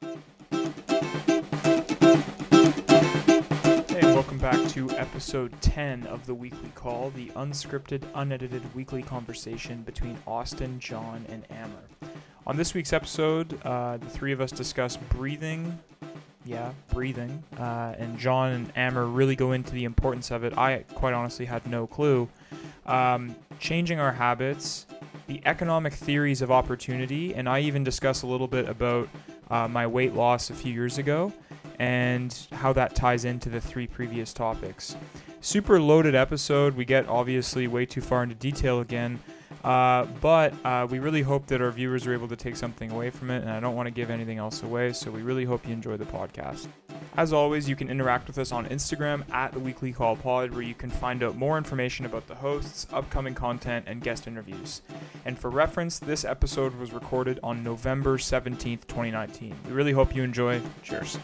Hey, welcome back to episode 10 of the Weekly Call, the unscripted, unedited weekly conversation between Austin, John, and Amer. On this week's episode, uh, the three of us discuss breathing. Yeah, breathing. Uh, and John and Amer really go into the importance of it. I quite honestly had no clue. Um, changing our habits, the economic theories of opportunity, and I even discuss a little bit about uh, my weight loss a few years ago and how that ties into the three previous topics. Super loaded episode. We get obviously way too far into detail again, uh, but uh, we really hope that our viewers are able to take something away from it, and I don't want to give anything else away, so we really hope you enjoy the podcast. As always, you can interact with us on Instagram at the Weekly Call Pod, where you can find out more information about the hosts, upcoming content, and guest interviews. And for reference, this episode was recorded on November 17th, 2019. We really hope you enjoy. Cheers.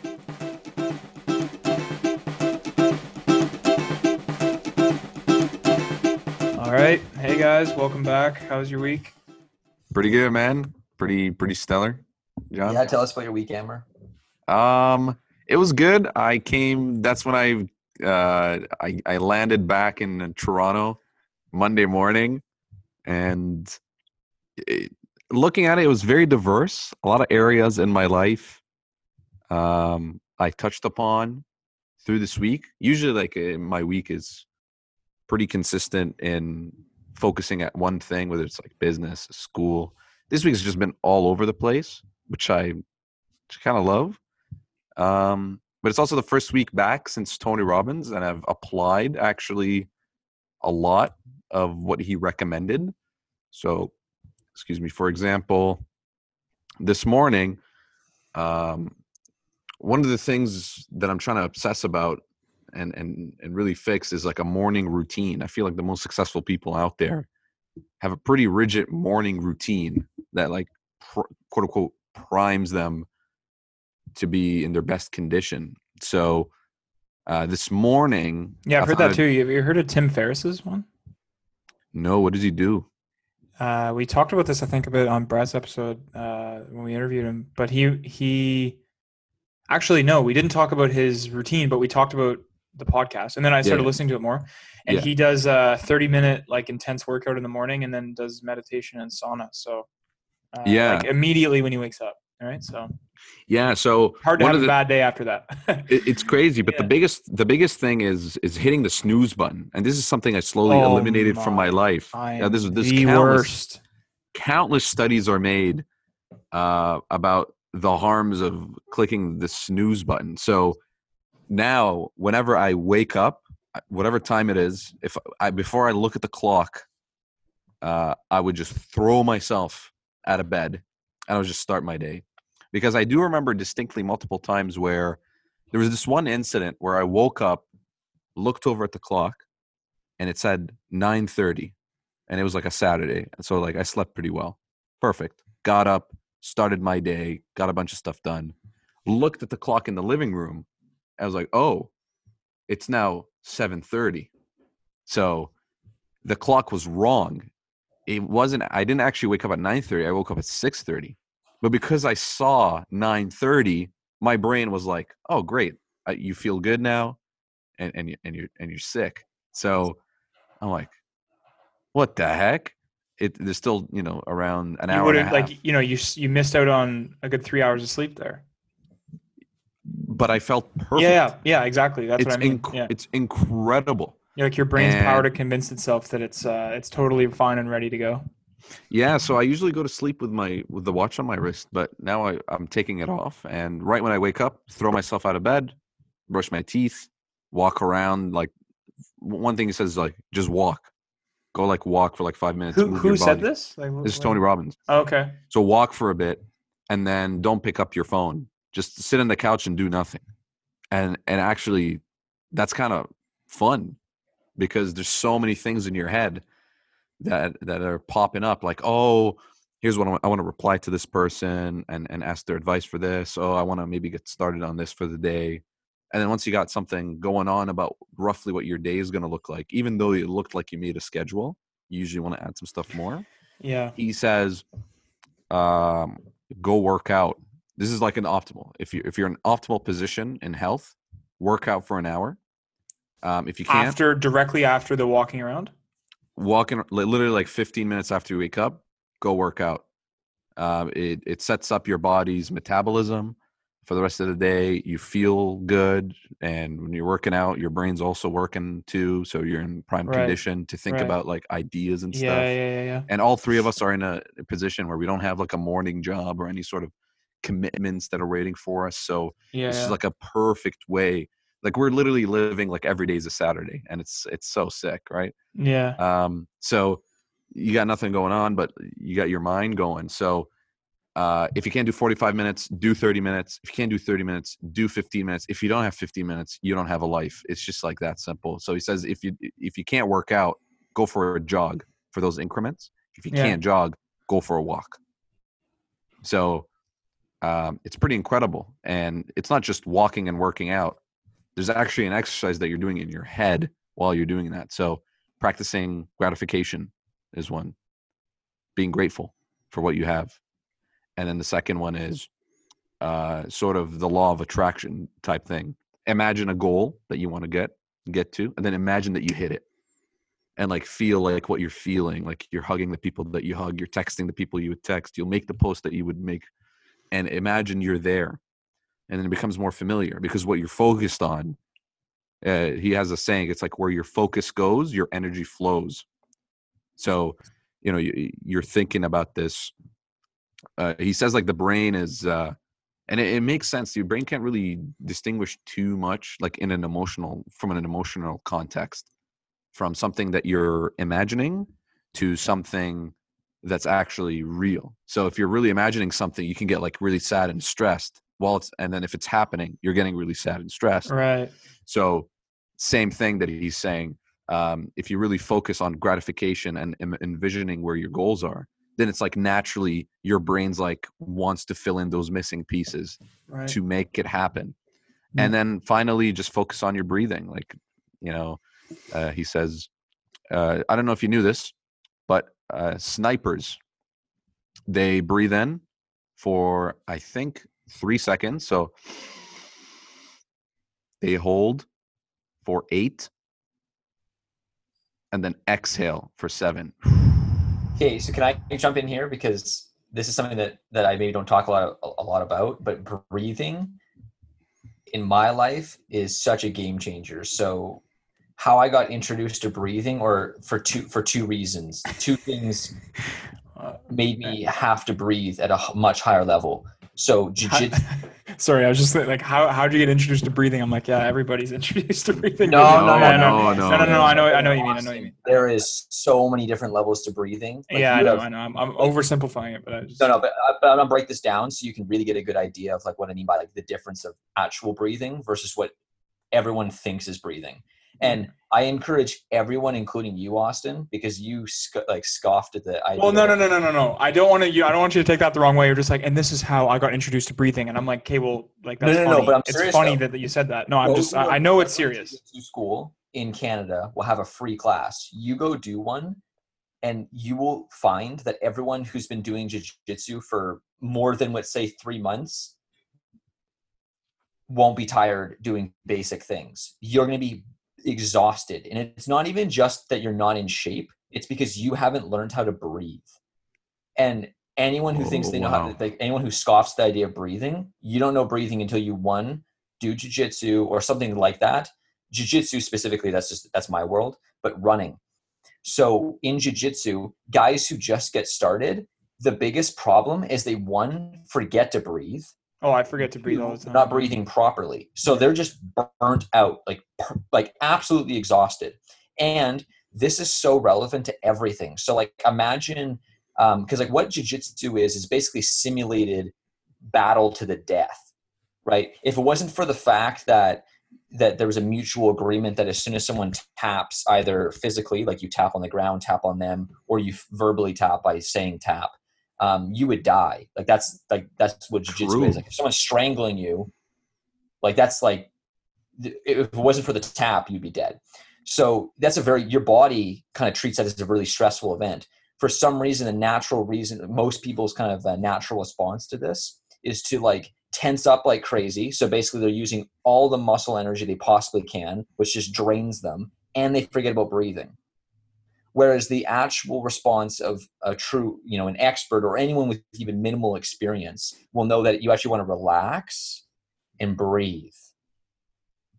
All right. Hey guys, welcome back. How's your week? Pretty good, man. Pretty pretty stellar. John. Yeah, tell us about your week, Amer. Um, it was good. I came. That's when I uh I I landed back in Toronto Monday morning, and it, looking at it, it was very diverse. A lot of areas in my life, um, I touched upon through this week. Usually, like uh, my week is pretty consistent in focusing at one thing, whether it's like business, school. This week's just been all over the place, which I kind of love. Um, but it's also the first week back since Tony Robbins, and I've applied actually a lot of what he recommended. So, excuse me, for example, this morning, um, one of the things that I'm trying to obsess about and and and really fix is like a morning routine. I feel like the most successful people out there have a pretty rigid morning routine that like pr- quote unquote primes them to be in their best condition. So uh, this morning, Yeah, I've I heard that too. Have you heard of Tim Ferriss's one? No, what does he do? Uh, we talked about this, I think, a bit on Brad's episode uh, when we interviewed him. But he he actually no, we didn't talk about his routine, but we talked about the podcast, and then I started Yeah. listening to it more. And Yeah. he does a thirty minute like intense workout in the morning, and then does meditation and sauna. So uh, Yeah. like, immediately when he wakes up. All right, so Yeah, so hard to have of a the- bad day after that. It, it's crazy, but the biggest the biggest thing is is hitting the snooze button, and this is something I slowly Oh eliminated from my- my life. Yeah, this this the countless worst. countless studies are made uh, about the harms of clicking the snooze button. So now, whenever I wake up, uh, whatever time it is, if I before I look at the clock, uh, I would just throw myself out of bed and I would just start my day. Because I do remember distinctly multiple times where there was this one incident where I woke up, looked over at the clock, and it said 9:30 and it was like a Saturday. And so like I slept pretty well. Perfect. Got up, started my day, got a bunch of stuff done. Looked at the clock in the living room. I was like, "Oh, it's now 7:30." So the clock was wrong. It wasn't I didn't actually wake up at 9:30. I woke up at 6:30. But because I saw 9:30, my brain was like, "Oh, great. Uh, You feel good now." And and you and you're and you're sick. So I'm like, what the heck? It there's still you know around an You hour would and a have like you know you you missed out on a good three hours of sleep there. But I felt perfect. Yeah, yeah, yeah, exactly. That's it's what I mean. inc- yeah. it's incredible. Yeah, like your brain's power to convince itself that it's uh it's totally fine and ready to go. Yeah, so I usually go to sleep with my with the watch on my wrist, but now I, I'm taking it off, and right when I wake up, throw myself out of bed, brush my teeth, walk around. Like one thing he says is like just walk, go like walk for like five minutes. Who who said body. this? Like, This is Tony Robbins. Oh, okay. So walk for a bit and then don't pick up your phone. Just sit on the couch and do nothing. And and actually that's kind of fun because there's so many things in your head that that are popping up like, "Oh, here's what I want, I want to reply to this person and and ask their advice for this. Oh, I want to maybe get started on this for the day." And then once you got something going on about roughly what your day is going to look like, even though it looked like you made a schedule, you usually want to add some stuff more Yeah. he says um, go work out this is like an optimal. If you if you're in an optimal position in health, work out for an hour. Um, if you can't, After directly after the walking around. walking literally like 15 minutes after you wake up, go work out. Um, it it sets up your body's metabolism for the rest of the day. You feel good, and when you're working out, your brain's also working too. So you're in prime Right. condition to think Right. about like ideas and Yeah, stuff. yeah, yeah, yeah. And all three of us are in a position where we don't have like a morning job or any sort of commitments that are waiting for us. So Yeah, this yeah. is like a perfect way. Like we're literally living like every day is a Saturday, and it's it's so sick, right? yeah. Um, so you got nothing going on, but you got your mind going. So uh, if you can't do 45 minutes, do 30 minutes. If you can't do 30 minutes, do 15 minutes. If you don't have 15 minutes, you don't have a life. It's just like that simple. So he says if you if you can't work out, go for a jog for those increments. If you Yeah. can't jog, go for a walk. So um, it's pretty incredible, and it's not just walking and working out. There's actually an exercise that you're doing in your head while you're doing that. So practicing gratification is one being grateful for what you have and then the second one is uh, sort of the law of attraction type thing imagine a goal that you want to get get to and then imagine that you hit it and like feel like what you're feeling like you're hugging the people that you hug you're texting the people you would text you'll make the post that you would make and imagine you're there and then it becomes more familiar because what you're focused on uh, he has a saying it's like where your focus goes your energy flows. So you know you, you're thinking about this uh, he says like the brain is uh and it, it makes sense your brain can't really distinguish too much like in an emotional from an emotional context from something that you're imagining to something that's actually real so if you're really imagining something you can get like really sad and stressed while it's and then if it's happening you're getting really sad and stressed Right. so, same thing that he's saying. Um, if you really focus on gratification and envisioning where your goals are, then it's like naturally your brain's like wants to fill in those missing pieces Right. to make it happen. Mm. And then finally, just focus on your breathing. Like, you know, uh, he says, uh, I don't know if you knew this, but uh, snipers, they breathe in for, I think, three seconds. So they hold for eight and then exhale for seven. Okay, so can I jump in here because this is something that that I maybe don't talk a lot a lot about, but breathing in my life is such a game changer. So how I got introduced to breathing or for two for two reasons. Two things made me have to breathe at a much higher level. So jiu-jitsu Sorry, I was just like, how how would you get introduced to breathing? I'm like, yeah, everybody's introduced to breathing. No, no, no, no, no, no, no. I know, I know what you mean. I know what you mean. there is so many different levels to breathing. Like, yeah, I know, I know. I'm, I'm oversimplifying it, but I just No, no, but, uh, but I'm gonna break this down so you can really get a good idea of like what I mean by like the difference of actual breathing versus what everyone thinks is breathing. And mm. I encourage everyone, including you, Austin, because you sc- like scoffed at the idea. Well, no, no, no, no, no, no. I don't want to. You, I don't want you to take that the wrong way. You're just like, and this is how I got introduced to breathing, and I'm like, okay, well, like No, that's no, no, funny. but I'm it's serious, funny though. that, you said that. No, I'm Go just. I, I, know it's go to serious. School in Canada will have a free class. You go do one, and you will find that everyone who's been doing jiu-jitsu for more than let's say three months won't be tired doing basic things. You're going to be exhausted, and it's not even just that you're not in shape. It's because you haven't learned how to breathe. And anyone who thinks Oh, they know how, wow. like anyone who scoffs the idea of breathing, you don't know breathing until you one do jujitsu or something like that. Jiu-jitsu specifically, that's just that's my world, but running. So in jiu-jitsu, guys who just get started, the biggest problem is they one forget to breathe, Oh, I forget to breathe all the time. not breathing properly. So they're just burnt out, like like absolutely exhausted. And this is so relevant to everything. So like imagine um, because like what jiu-jitsu is is basically simulated battle to the death, right? If it wasn't for the fact that that there was a mutual agreement that as soon as someone taps either physically like you tap on the ground tap on them or you verbally tap by saying tap um, you would die like that's like that's what jiu-jitsu True. is like if someone's strangling you like that's like if it wasn't for the tap you'd be dead so that's a very your body kind of treats that as a really stressful event for some reason the natural reason most people's kind of uh, natural response to this is to like tense up like crazy. So basically, they're using all the muscle energy they possibly can, which just drains them, and they forget about breathing. Whereas the actual response of a true, you know, an expert or anyone with even minimal experience will know that you actually want to relax and breathe.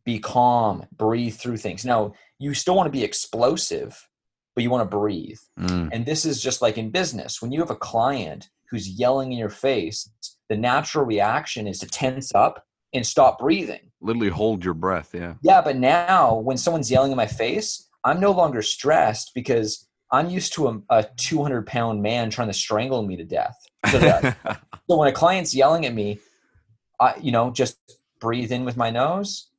Be calm, breathe through things. Now, you still want to be explosive, but you want to breathe. Mm. And this is just like in business. When you have a client who's yelling in your face, the natural reaction is to tense up and stop breathing. Literally hold your breath. Yeah. Yeah, but now when someone's yelling in my face, I'm no longer stressed because I'm used to a, a 200 pound man trying to strangle me to death. So, that, so when a client's yelling at me, I, you know, just breathe in with my nose,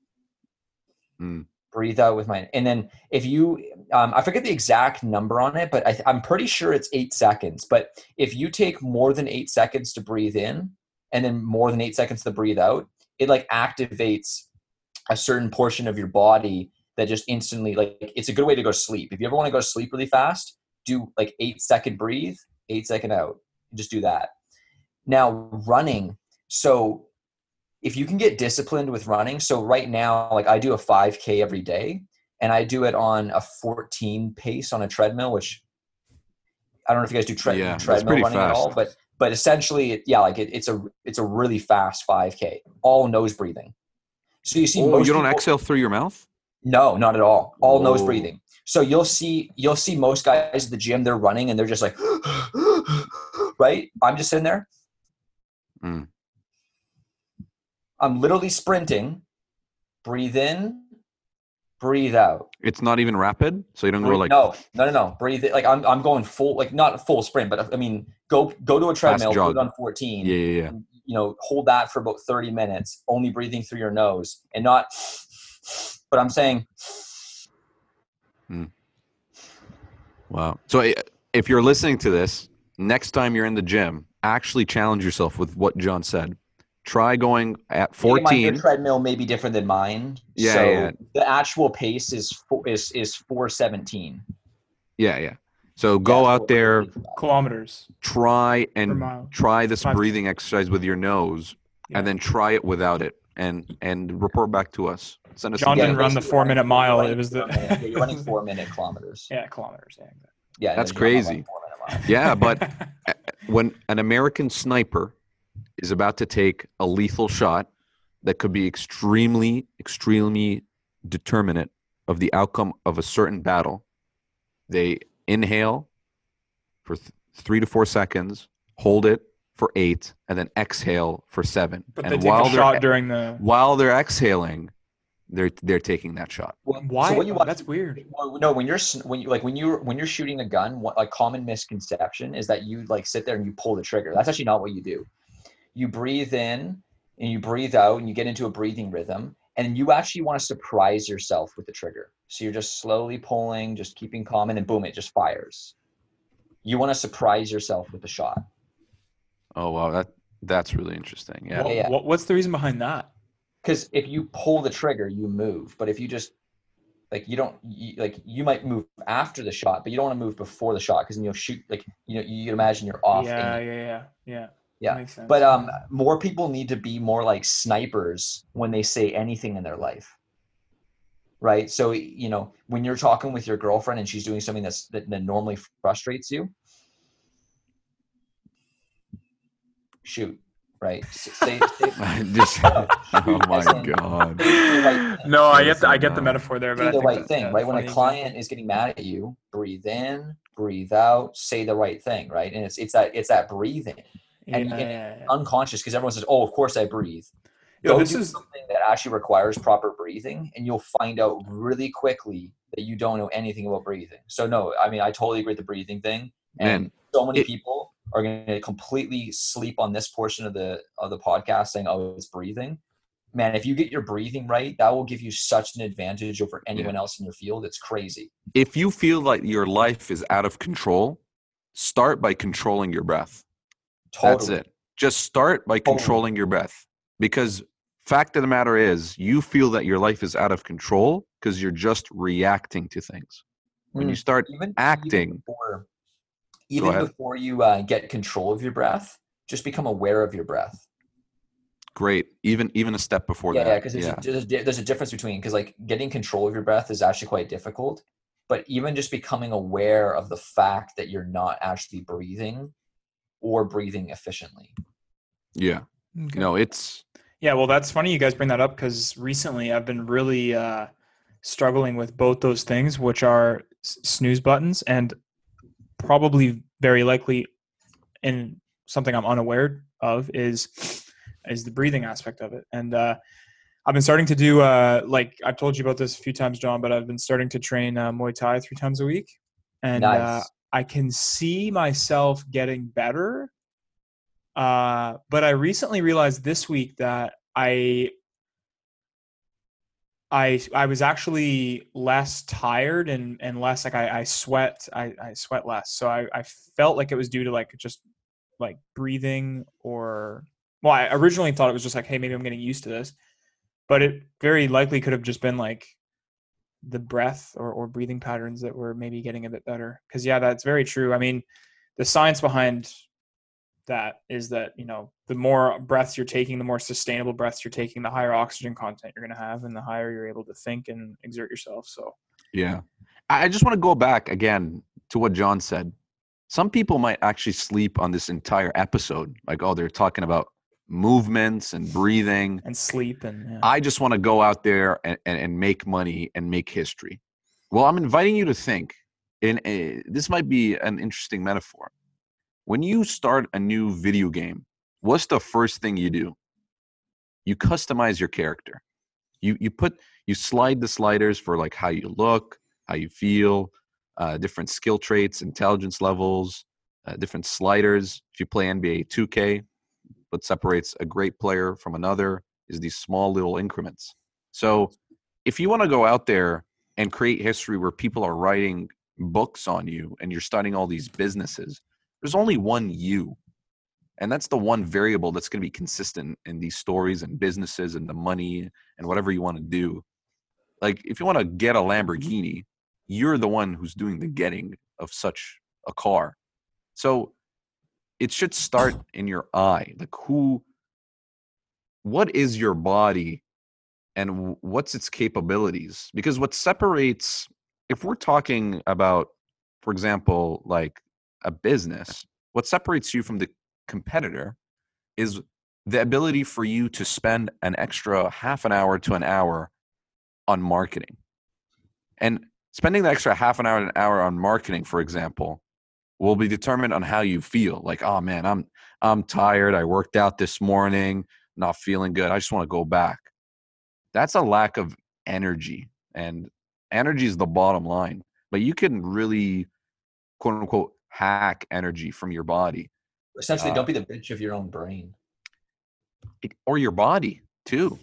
Mm. breathe out with my, and then if you, um, I forget the exact number on it, but I, I'm pretty sure it's eight seconds. But if you take more than eight seconds to breathe in and then more than eight seconds to breathe out, it like activates a certain portion of your body that just instantly like it's a good way to go sleep. If you ever want to go sleep really fast, do like eight second breathe, eight second out. Just do that. Now running, so if you can get disciplined with running, so right now, like I do a 5K every day, and I do it on a 14 pace on a treadmill, which I don't know if you guys do tre- Yeah, treadmill running at all, but but essentially, it, yeah, like it, it's a it's a really fast 5K, all nose breathing. So you see, Oh, you don't people- exhale through your mouth? No, not at all. All nose breathing. So you'll see you'll see most guys at the gym they're running and they're just like right? I'm just sitting there. Mm. I'm literally sprinting. Breathe in, breathe out. It's not even rapid, so you don't go like no, no, no, no. Breathe in. Like I'm I'm going full like not full sprint, but I mean go go to a treadmill, put it on 14. yeah, yeah, yeah. and, you know, hold that for about 30 minutes, only breathing through your nose and not but I'm saying hmm. Wow. So if you're listening to this, next time you're in the gym, actually challenge yourself with what John said. Try going at Keep in mind, 14. Your treadmill may be different than mine. Yeah, so yeah. the actual pace is four, is is four seventeen. Yeah, yeah. So go out there, Kilometers try per and mile. try this Five. breathing exercise with your nose, Yeah. and then try it without it, and and report back to us. Send us. John an didn't email. run the basically four-minute mile, running it was the- minute- yeah, you're running four minute kilometers. Yeah, kilometers. Yeah. Yeah, That's you're not running crazy. Yeah, but when an American sniper is about to take a lethal shot that could be extremely, extremely determinate of the outcome of a certain battle, they inhale for th- three to four seconds, hold it for eight, and then exhale for seven. but they and take while the they're shot during the. while they're exhaling, they're they're taking that shot. Well, Why? So what you want, That's weird. no, when you're sn- when you like when you when you're shooting a gun, what like common misconception is that you like sit there and you pull the trigger. That's actually not what you do. You breathe in and you breathe out and you get into a breathing rhythm and you actually want to surprise yourself with the trigger. So you're just slowly pulling, just keeping calm and then boom it just fires. You want to surprise yourself with the shot. Oh wow, that that's really interesting. Yeah. What, yeah. what- what's the reason behind that? because if you pull the trigger you move but if you just like you don't you, like you might move after the shot but you don't want to move before the shot because then you'll shoot like you know you imagine you're off Yeah, aim. yeah, yeah, yeah. Yeah, Makes but um more people need to be more like snipers when they say anything in their life right so you know when you're talking with your girlfriend and she's doing something that's that, that normally frustrates you shoot right S- say, say, Just, No, oh my in- god. right no, I get the, I get the metaphor there, but do I the think right that's, thing, yeah, right? When a client is getting mad at you, breathe in, breathe out, say the right thing, right? And it's it's that it's that breathing, and- Yeah, and yeah, yeah. unconscious, because everyone says, "Oh, of course I breathe." Yo, Go this do is something that actually requires proper breathing, and you'll find out really quickly that you don't know anything about breathing. So no, I mean I totally agree with the breathing thing, and Man, so many it- people are going to completely sleep on this portion of the of the podcast, saying, "Oh, it's breathing." Man, if you get your breathing right, that will give you such an advantage over anyone else in your field. It's crazy. if you feel like your life is out of control, start by controlling your breath. That's it. Just start by Totally. controlling your breath. Because fact of the matter is, you feel that your life is out of control because you're just reacting to things. When you Mm. start even even acting- before, Go even before you uh, get control of your breath, just become aware of your breath. great. Even even a step before yeah, that. yeah, because there's, a- there's, a- there's a difference between because like getting control of your breath is actually quite difficult, but even just becoming aware of the fact that you're not actually breathing or breathing efficiently. yeah. You know, it's Yeah, well, that's funny you guys bring that up because recently I've been really uh, struggling with both those things, which are s- snooze buttons and probably very likely in something I'm unaware of is is the breathing aspect of it. And uh, I've been starting to do uh, like I've told you about this a few times, John, but I've been starting to train uh, Muay Thai three times a week, and uh, Nice. I can see myself getting better. Uh, but I recently realized this week that I I I was actually less tired and and less like I, I sweat I, I sweat less. So I, I felt like it was due to like just like breathing or well, I originally thought it was just like, hey, maybe I'm getting used to this. But it very likely could have just been like the breath or, or breathing patterns that were maybe getting a bit better. Cause yeah, that's very true. I mean, the science behind that is that you know the more breaths you're taking the more sustainable breaths you're taking the higher oxygen content you're going to have and the higher you're able to think and exert yourself so Yeah. I just want to go back again to what John said. Some people might actually sleep on this entire episode. Like, oh, they're talking about movements and breathing. and sleep and yeah. I just want to go out there and, and, and make money and make history. Well, I'm inviting you to think, in uh, this might be an interesting metaphor. When you start a new video game, what's the first thing you do? You customize your character. You you put you slide the sliders for like how you look, how you feel, uh, different skill traits, intelligence levels, uh, different sliders. If you play NBA 2K, what separates a great player from another is these small little increments. So if you want to go out there and create history where people are writing books on you and you're starting all these businesses, there's only one you. And that's the one variable that's going to be consistent in these stories and businesses and the money and whatever you want to do. Like if you want to get a Lamborghini, you're the one who's doing the getting of such a car. So it should start in your eye. Like who what is your body and what's its capabilities? Because what separates if we're talking about for example like a business, what separates you from the competitor is the ability for you to spend an extra half an hour to an hour on marketing. And spending the extra half an hour an hour on marketing, for example, will be determined on how you feel. Like, oh man, I'm I'm tired. I worked out this morning, not feeling good. I just want to go back. That's a lack of energy. And energy is the bottom line. But you can really quote unquote hack energy from your body Essentially, Uh, don't be the bitch of your own brain. it- or your body too.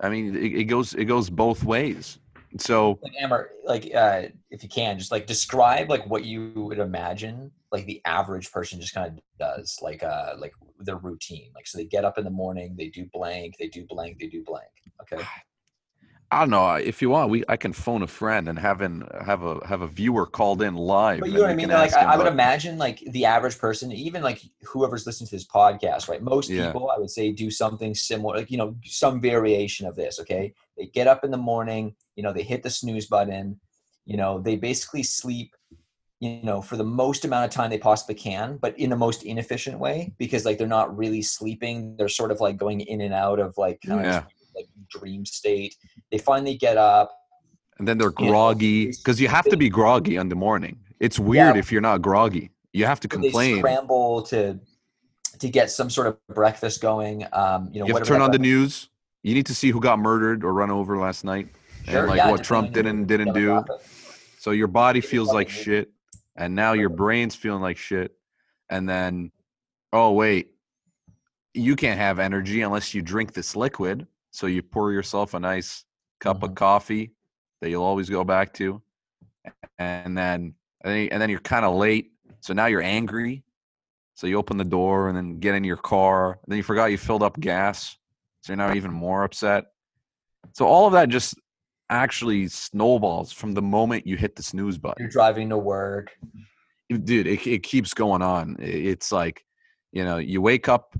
I mean, it, it goes it goes both ways. So Like Amer, like uh, if you can, just like describe like what you would imagine like the average person just kind of does, like uh, like their routine. Like so, they get up in the morning, they do blank, they do blank, they do blank. Okay. I don't know if you want. We I can phone a friend and have an have a have a viewer called in live. But you know what I mean? Like I, I would imagine like the average person, even like whoever's listening to this podcast, right? Most Yeah. people I would say do something similar, like you know, some variation of this. Okay. They get up in the morning, you know, they hit the snooze button, you know, they basically sleep, you know, for the most amount of time they possibly can, but in the most inefficient way because like they're not really sleeping. They're sort of like going in and out of like kind of Yeah. Like dream state. They finally get up. and then they're groggy because you have to be groggy in the morning. It's weird if you're not groggy. You have to but They scramble to to get some sort of breakfast going. Um, you know, You have to turn on the news. You need to see who got murdered or run over last night, Sure, and like yeah, what Trump didn't and didn't do. So your body feels like shit, and now your brain's feeling like shit. And then, oh wait, you can't have energy unless you drink this liquid. So you pour yourself a nice cup of Mhm. coffee that you'll always go back to, and then and then, you're kind of late. So now you're angry. So you open the door and then get in your car. Then you forgot you filled up gas. So you're now even more upset. So all of that just actually snowballs from the moment you hit the snooze button You're driving to work. dude it, it keeps going on it's like you know you wake up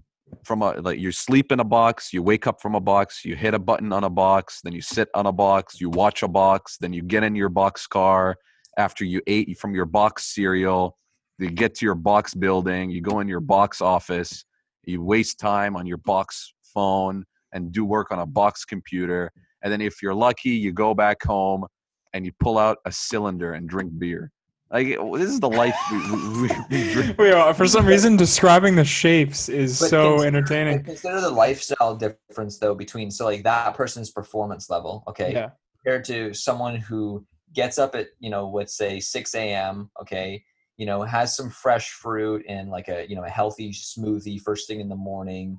from a like you sleep in a box, you wake up from a box, you hit a button on a box, then you sit on a box, you watch a box, then you get in your box car after you ate from your box cereal, you get to your box building, you go in your box office, you waste time on your box phone and do work on a box computer, and then if you're lucky, you go back home and you pull out a cylinder and drink beer. Like this is the life we, we, we, we drink. Wait, uh, for some reason, describing the shapes is But so cons- entertaining. Consider the lifestyle difference though between so like that person's performance level, okay, Yeah. compared to someone who gets up at you know let's say 6 a.m. okay, you know has some fresh fruit and like a you know a healthy smoothie first thing in the morning,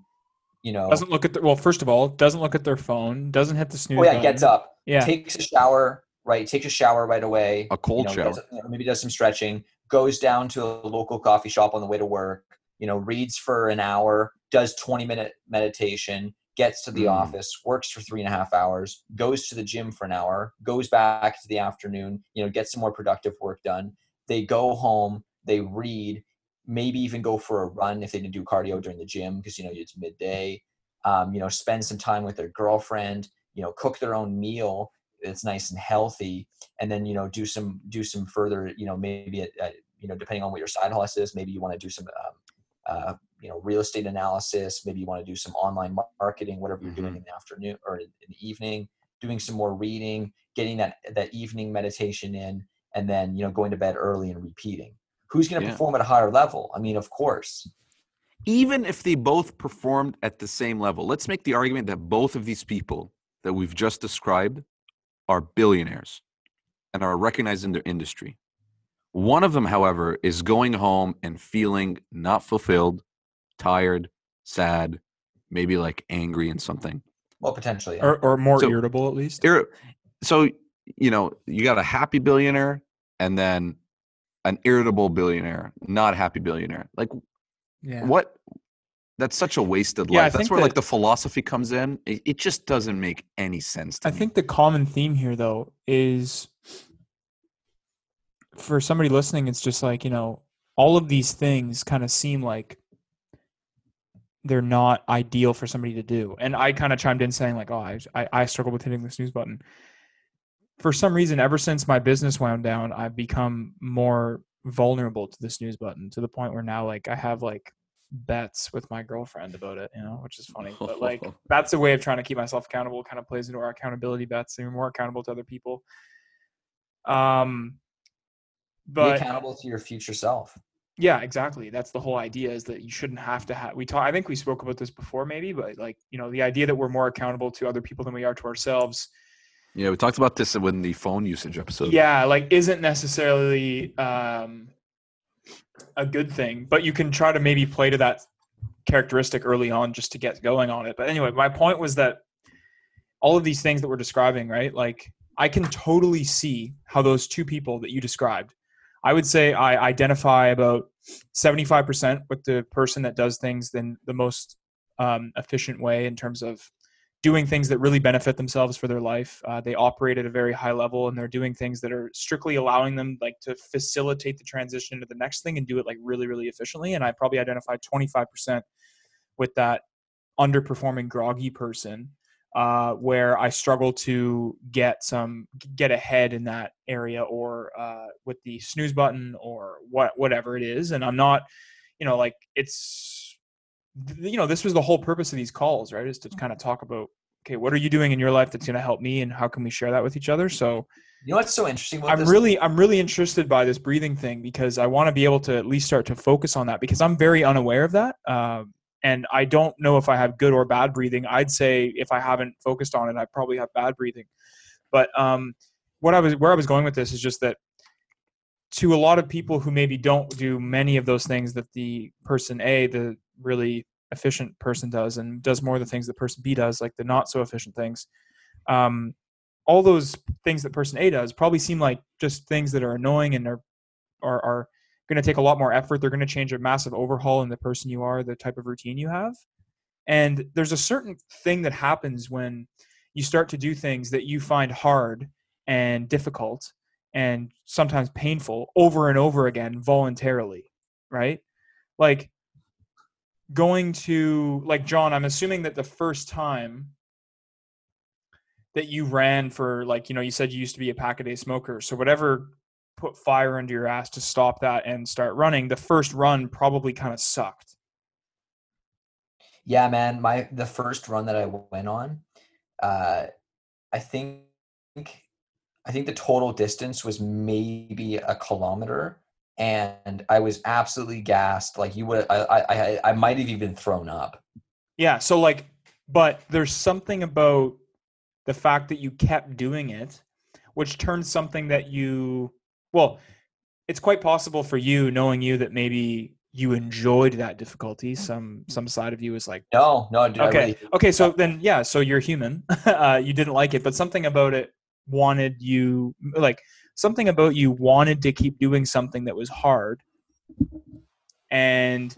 you know. Doesn't look at the well. First of all, doesn't look at their phone. Doesn't hit the snooze. oh yeah, button. gets up, Yeah. takes a shower, right? Takes a shower right away. A cold you know, shower. does- you know, maybe does some stretching, goes down to a local coffee shop on the way to work, you know, reads for an hour, does 20 minute meditation, gets to the Mm. office, works for three and a half hours, goes to the gym for an hour, goes back to the afternoon, you know, gets some more productive work done. They go home, they read, maybe even go for a run if they didn't do cardio during the gym because, you know, it's midday. Um, you know, spend some time with their girlfriend, you know, cook their own meal that's nice and healthy and then you know do some do some further you know maybe at, at, you know depending on what your side hustle is maybe you want to do some um, uh, you know real estate analysis maybe you want to do some online marketing whatever you're doing Mhm. in the afternoon or in, in the evening doing some more reading getting that that evening meditation in and then you know going to bed early and repeating who's going to Yeah. perform at a higher level i mean of course even if they both performed at the same level, let's make the argument that both of these people that we've just described are billionaires and are recognized in their industry. One of them, however, is going home and feeling not fulfilled, tired, sad, maybe like angry and something. well potentially yeah. Or, or more So- irritable at least. Ir- So, you know, you got a happy billionaire and then an irritable billionaire, not happy billionaire. Like Yeah. what that's such a wasted Yeah, life that's where like the philosophy comes in it, it just doesn't make any sense to I me. think the common theme here, though, is for somebody listening, it's just like, you know, all of these things kind of seem like they're not ideal for somebody to do. And I kind of chimed in saying, like, oh, I, I, I struggle with hitting the snooze button. For some reason, ever since my business wound down, I've become more vulnerable to the snooze button to the point where now, like, I have like bets with my girlfriend about it, you know, which is funny. But like, that's a way of trying to keep myself accountable. Kind of plays into our accountability bets. They're more accountable to other people. Um, be but accountable to your future self yeah, exactly. That's the whole idea is that you shouldn't have to have. We talk. I think we spoke about this before, maybe, but like you know, the idea that we're more accountable to other people than we are to ourselves. yeah we talked about this in the phone usage episode yeah, like isn't necessarily um, a good thing, but you can try to maybe play to that characteristic early on just to get going on it. But anyway, my point was that all of these things that we're describing, right? Like I can totally see how those two people that you described, I would say I identify about 75% with the person that does things in the most um, efficient way in terms of doing things that really benefit themselves for their life. Uh, they operate at a very high level and they're doing things that are strictly allowing them like to facilitate the transition to the next thing and do it like really, really efficiently. And I probably identify 25% with that underperforming groggy person uh, where I struggle to get some get ahead in that area or uh, with the snooze button or what whatever it is. And I'm not, you know, like it's you know this was the whole purpose of these calls, right? Is to kind of talk about okay, what are you doing in your life that's going to help me, and how can we share that with each other? So you know what's so interesting I'm this really I'm really interested by this breathing thing because I want to be able to at least start to focus on that because I'm very unaware of that. Um, and I don't know if I have good or bad breathing. I'd say if I haven't focused on it, I probably have bad breathing. But um, what I was where I was going with this is just that to a lot of people who maybe don't do many of those things that the person A, the really efficient person does, and does more of the things that person B does, like the not so efficient things. Um, all those things that person A does probably seem like just things that are annoying and are are, are going to take a lot more effort. They're going to change a massive overhaul in the person you are, the type of routine you have. And there's a certain thing that happens when you start to do things that you find hard and difficult and sometimes painful over and over again voluntarily, right? Like going to like John, I'm assuming that the first time that you ran for like, you know, you said you used to be a pack a day smoker. So whatever put fire under your ass to stop that and start running, the first run probably kind of sucked. Yeah, man. My the first run that I went on, uh, I think I think the total distance was maybe a kilometer, and I was absolutely gassed. Like you would, I I I, I might have even thrown up. Yeah. So like, but there's something about the fact that you kept doing it, which turned something that you well, it's quite possible for you, knowing you, that maybe you enjoyed that difficulty. Some some side of you is like, no, no, dude, okay, really, okay. So then, yeah, so you're human. uh, you didn't like it, but something about it wanted you like something about you wanted to keep doing something that was hard, and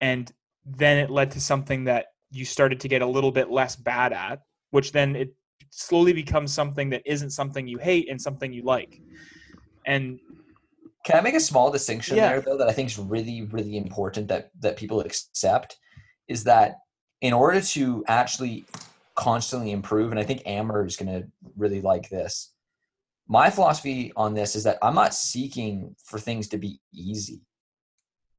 and then it led to something that you started to get a little bit less bad at, which then it slowly becomes something that isn't something you hate and something you like. And can I make a small distinction Yeah. there though that I think is really, really important that that people accept is that in order to actually constantly improve, and I think Amer is gonna really like this. My philosophy on this is that I'm not seeking for things to be easy.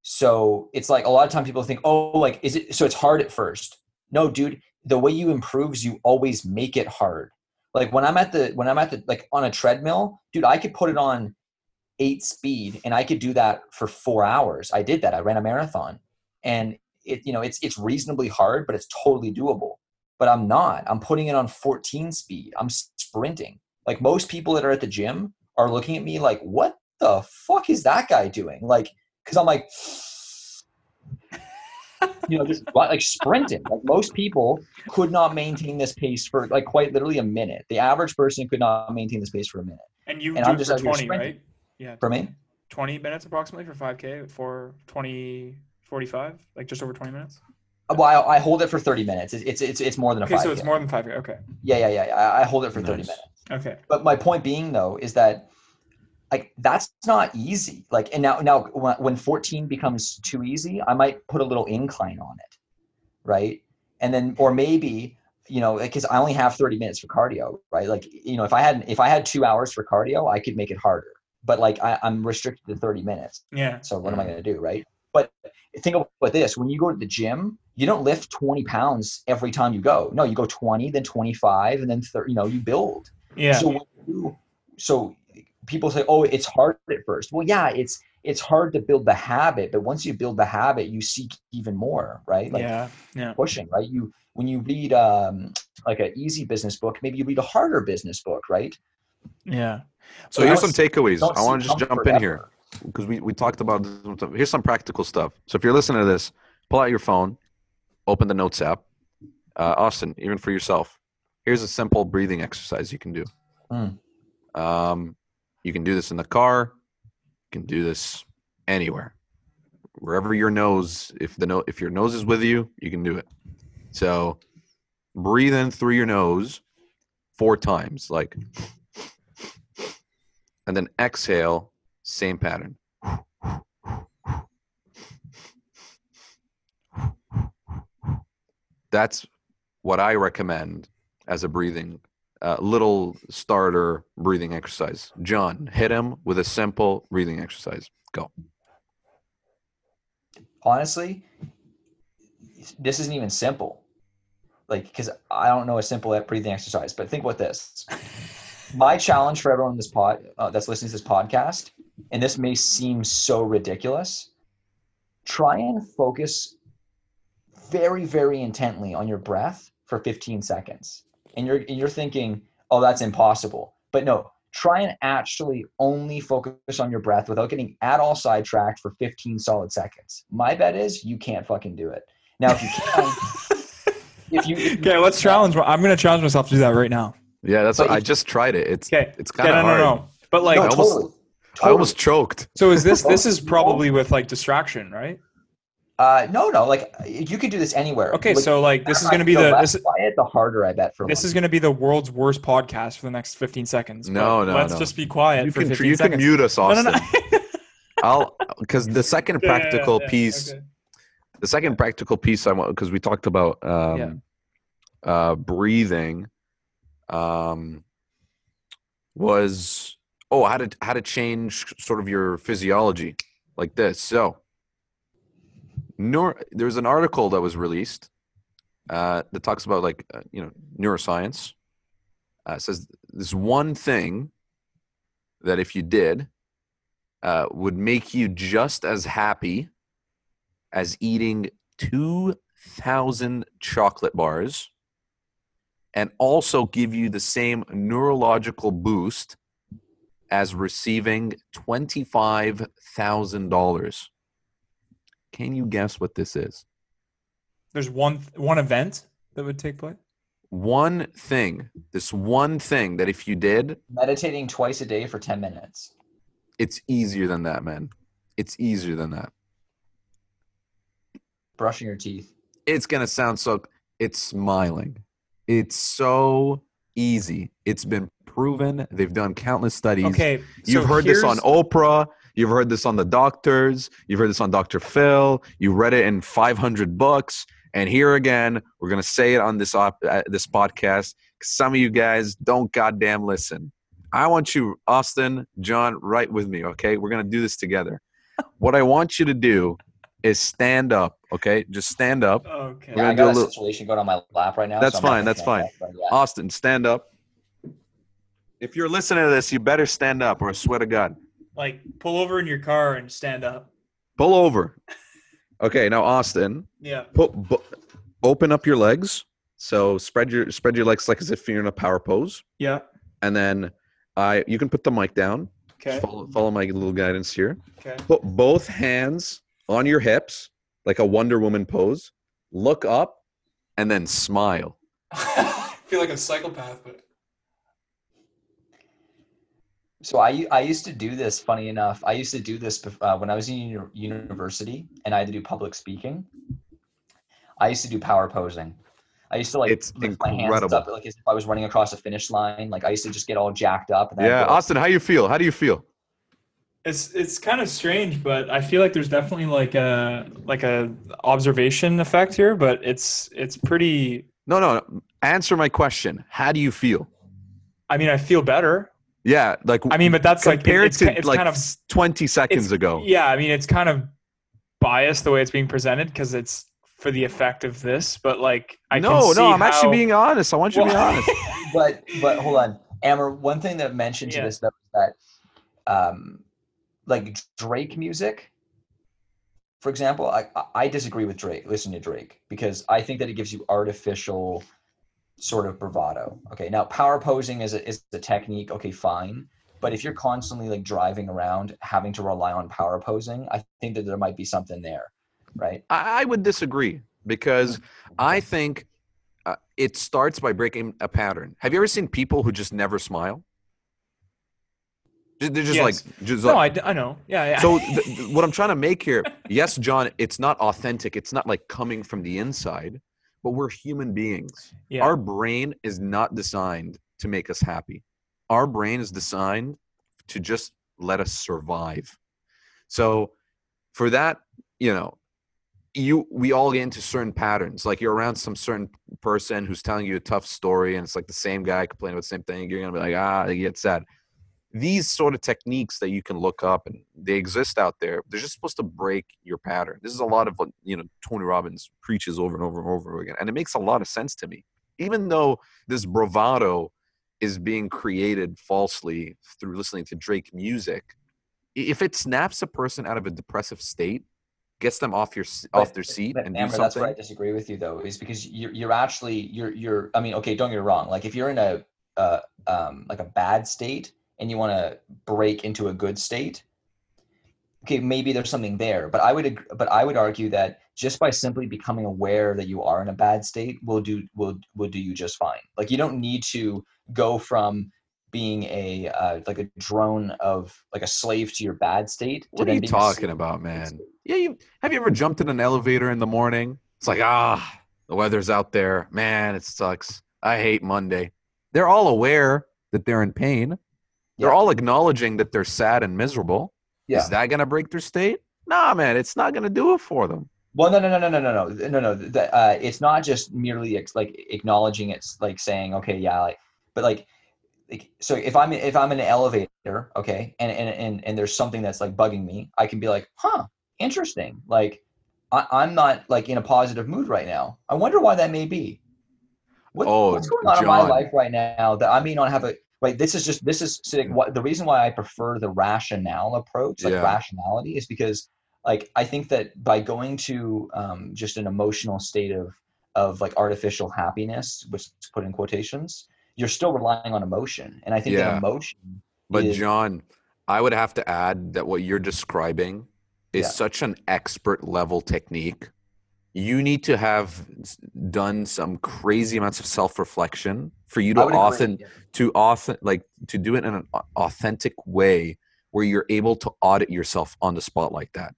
So it's like a lot of times people think, oh, like is it so it's hard at first. No, dude, the way you improve is you always make it hard. Like when I'm at the when I'm at the like on a treadmill, dude, I could put it on eight speed and I could do that for four hours. I did that. I ran a marathon. And it, you know, it's it's reasonably hard, but it's totally doable. But I'm not. I'm putting it on 14 speed. I'm sprinting. Like most people that are at the gym are looking at me like, what the fuck is that guy doing? Like, because I'm like, you know, just like sprinting. Like most people could not maintain this pace for like quite literally a minute. The average person could not maintain this pace for a minute. and you And do I'm just for out 20, right? Yeah, For me, 20 minutes approximately for 5K for 20, 45, like just over 20 minutes. Uh, well, I, I hold it for 30 minutes. It's it's it's, it's more than a Okay, five. so it's more than 5K. Okay. yeah, yeah, yeah. I, I hold it for 30 minutes. Okay. But my point being though is that like that's not easy. Like and now now when, when 14 becomes too easy, I might put a little incline on it, right? And then or maybe you know because I only have 30 minutes for cardio, right? Like you know if I had if I had two hours for cardio, I could make it harder. But like I, I'm restricted to 30 minutes. Yeah. So what am I going to do, right? But think about this: when you go to the gym, you don't lift 20 pounds every time you go. No, you go 20, then 25, and then 30. You know, you build. Yeah. So, when you- so people say, "Oh, it's hard at first. Well, yeah, it's it's hard to build the habit, but once you build the habit, you seek even more, right? Like yeah. Yeah. pushing, right? You when you read um, like an easy business book, maybe you read a harder business book, right? Yeah. So But here's some takeaways. I want to just jump comfort in here because we, we talked about this here's some practical stuff. So if you're listening to this, pull out your phone, open the notes app. Uh, Austin, even for yourself, here's a simple breathing exercise you can do. Mm. Um, you can do this in the car. You can do this anywhere, wherever your nose. If the no, if your nose is with you, you can do it. So breathe in through your nose four times, like, and then exhale. Same pattern. That's what I recommend as a breathing uh, little starter breathing exercise. John, hit him with a simple breathing exercise. Go. honestly, this isn't even simple. Like, because I don't know a simple breathing exercise, but think about this. My challenge for everyone in this pod uh, that's listening to this podcast, and this may seem so ridiculous, try and focus very, very intently on your breath for 15 seconds. And you're and you're thinking, oh, that's impossible. But no, try and actually only focus on your breath without getting at all sidetracked for 15 solid seconds. My bet is you can't fucking do it. Now, if you can, if you, if you Okay, let's challenge. I'm going to challenge myself to do that right now. Yeah, that's But what I just tried it. It's Okay. it's kind of no, no, hard. no. But like, no, I almost- totally, I almost choked. so is this? This is probably with like distraction, right? Uh, no, no, like you could do this anywhere. Okay, Like, so like this is going to be feel the less this quiet, the harder I bet for this one. is going to be the world's worst podcast for the next 15 seconds. but No, no, Let's no. just be quiet You for can 15 you can mute us, no, Austin. no, no. I'll because the second Yeah, yeah, practical yeah, piece okay. The second practical piece I want because we talked about um, Yeah. uh, breathing um, was oh how to how to change sort of your physiology like this. So, neuro, there's an article that was released uh, that talks about like uh, you know neuroscience. Uh, says this one thing that if you did uh, would make you just as happy as eating 2,000 chocolate bars and also give you the same neurological boost as receiving $25,000. Can you guess what this is? There's one one event that would take place. One thing, this one thing that if you did, Meditating twice a day for 10 minutes. it's easier than that, man. It's easier than that. Brushing your teeth. it's gonna sound so it's smiling it's so easy it's been proven they've done countless studies Okay, you've so heard this on oprah you've heard this on the doctors you've heard this on dr phil you read it in 500 books and here again we're gonna say it on this op- uh, this podcast 'cause some of you guys don't goddamn listen i want you austin john right with me okay we're gonna do this together what i want you to do is stand up okay just stand up Okay. We're Yeah, gonna I do a got a, little- situation going on my lap right now. That's so fine, that's fine. up, yeah. Austin, stand up. If you're listening to this, you better stand up, or I swear to God, Like pull over in your car and stand up. pull over. Okay, now Austin, Yeah. put bu- open up your legs. So spread your spread your legs like as if you're in a power pose, Yeah. and then I you can put the mic down. Okay. Follow, follow my little guidance here. Okay. Put both hands on your hips like a Wonder Woman pose. Look up, and then smile. I feel like a psychopath, but So I, I used to do this. Funny enough, I used to do this uh, when I was in uni- university and I had to do public speaking. I used to do power posing. I used to like It's lift my hands incredible. up like as if I was running across a finish line. Like I used to just get all jacked up. And Yeah, go- Austin, how you feel? How do you feel? it's it's kind of strange, but I feel like there's definitely like a like a observation effect here, but it's it's pretty No, no. no. Answer my question. How do you feel? I mean, I feel better. Yeah, like I mean, but that's like compared it's, to it's like kind of 20 seconds ago. Yeah, I mean, it's kind of biased the way it's being presented because it's for the effect of this, but like I no, can see no, I'm how- actually being honest. I want you to be honest. but but hold on, Amer. One thing that mentioned to Yeah. this though is that, um, like Drake music, for example, I I- I disagree with Drake. Listen to Drake because I think that it gives you artificial sort of bravado. Okay, now power posing is a, is the technique. Okay, fine. But if you're constantly like driving around having to rely on power posing, I think that there might be something there, right? I, I would disagree because I think uh, it starts by breaking a pattern. Have you ever seen people who just never smile? They're just Yes. like, just No, like I, d- I know. Yeah, yeah. so th- th- what i'm trying to make here yes john it's not authentic it's not like coming from the inside but we're human beings. Yeah. our brain is not designed to make us happy. Our brain is designed to just let us survive. So for that you know you we all get into certain patterns. Like you're around some certain person who's telling you a tough story and it's like the same guy complaining about the same thing. You're gonna be like ah you get sad these sort of techniques that you can look up and they exist out there they're just supposed to break your pattern this is a lot of what you know tony robbins preaches over and over and over again and it makes a lot of sense to me even though this bravado is being created falsely through listening to drake music if it snaps a person out of a depressive state gets them off your off their seat but and do Amer, that's where I disagree with you though, is because you're you're actually you're you're I mean, okay, don't get me wrong. Like if you're in a uh um like a bad state and you want to break into a good state, okay, maybe there's something there. But I would but I would argue that just by simply becoming aware that you are in a bad state will do will will do you just fine. Like you don't need to go from being a uh, like a drone of like a slave to your bad state. what are you talking about to your good man yeah you have you ever jumped in an elevator in the morning it's like ah the weather's out there man it sucks i hate monday they're all aware that they're in pain they're Yeah. all acknowledging that they're sad and miserable Yeah. is that going to break their state nah man it's not going to do it for them Well, no, no, no, no, no, no, no, no, no. The, uh, it's not just merely ex- like acknowledging it's like saying, okay, yeah, like, but like, like, so if I'm if I'm in an elevator, okay, and and and and there's something that's like bugging me, I can be like, huh, interesting. Like, I, I'm not like in a positive mood right now. I wonder why that may be. What, Oh, what's going on in my life right now that I may not have a right? This is just this is so, like, what the reason why I prefer the rationale approach, like Yeah. rationality, is because like I think that by going to um, just an emotional state of of like artificial happiness, which is put in quotations, you're still relying on emotion, and I think Yeah. that emotion. But is- John, I would have to add that what you're describing is Yeah. such an expert level technique. You need to have done some crazy amounts of self reflection for you to would agree, often yeah. to author like to do it in an authentic way where you're able to audit yourself on the spot like that.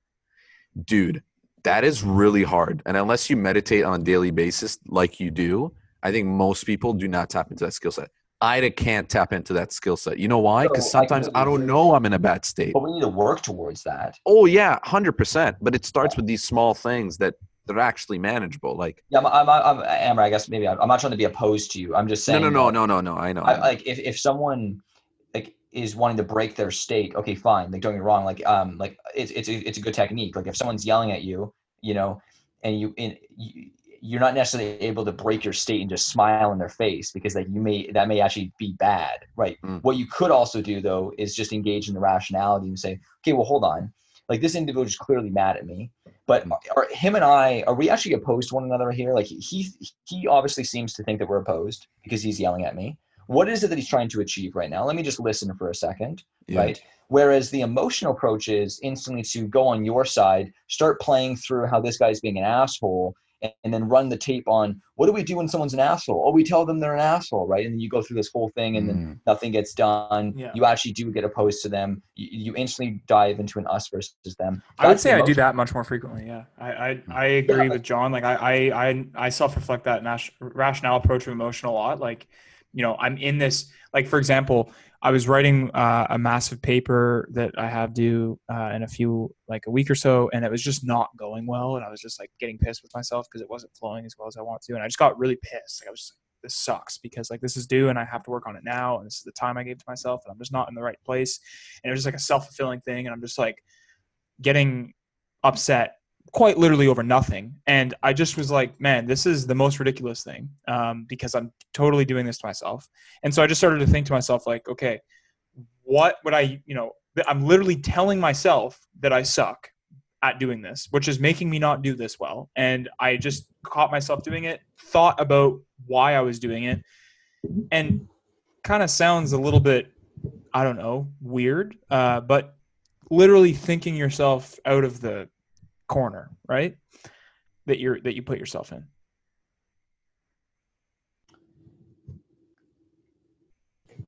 Dude, that is really hard. And unless you meditate on a daily basis like you do, I think most people do not tap into that skill set. I can't tap into that skill set. You know why? Because So, sometimes I don't know I'm in a bad state. But we need to work towards that. Oh yeah, hundred percent. But it starts with these small things that that are actually manageable. Like Yeah, I'm, I'm, I'm, Amer. I guess maybe I'm, I'm not trying to be opposed to you. I'm just saying. no, no, that- no, no, no. I know. I, like if, if someone like is wanting to break their state okay fine like don't get me wrong like um like it's it's a, it's a good technique like if someone's yelling at you you know and you in you, you're not necessarily able to break your state and just smile in their face because like you may that may actually be bad right Mm. what you could also do though is just engage in the rationality and say okay well hold on like this individual is clearly mad at me but are him and i are we actually opposed to one another here? Like he he obviously seems to think that we're opposed because he's yelling at me. What is it that he's trying to achieve right now? Let me just listen for a second Yeah. right? Whereas the emotional approach is instantly to go on your side start playing through how this guy's being an asshole and, and then run the tape on what do we do when someone's an asshole oh we tell them they're an asshole right and then you go through this whole thing and then Mm. nothing gets done Yeah. you actually do get opposed to them you, you instantly dive into an us versus them I would say I do that much more frequently. Yeah, I I, I agree Yeah. with John. Like I I I, I self reflect that nas- rationale approach to emotion a lot. Like, you know, I'm in this. Like for example, I was writing uh, a massive paper that I have due uh, in a few like a week or so, and it was just not going well, and I was just like getting pissed with myself because it wasn't flowing as well as I want to, and I just got really pissed. Like I was just like, this sucks because like this is due and I have to work on it now, and this is the time I gave to myself, and I'm just not in the right place, and it was just like a self fulfilling thing, and I'm just like getting upset quite literally over nothing. And I just was like, man, this is the most ridiculous thing um, because I'm totally doing this to myself. And so I just started to think to myself, like, okay, what would I, you know, I'm literally telling myself that I suck at doing this, which is making me not do this well. And I just caught myself doing it, thought about why I was doing it, and kind of sounds a little bit, I don't know, weird, uh, but literally thinking yourself out of the corner, right? That you're that you put yourself in.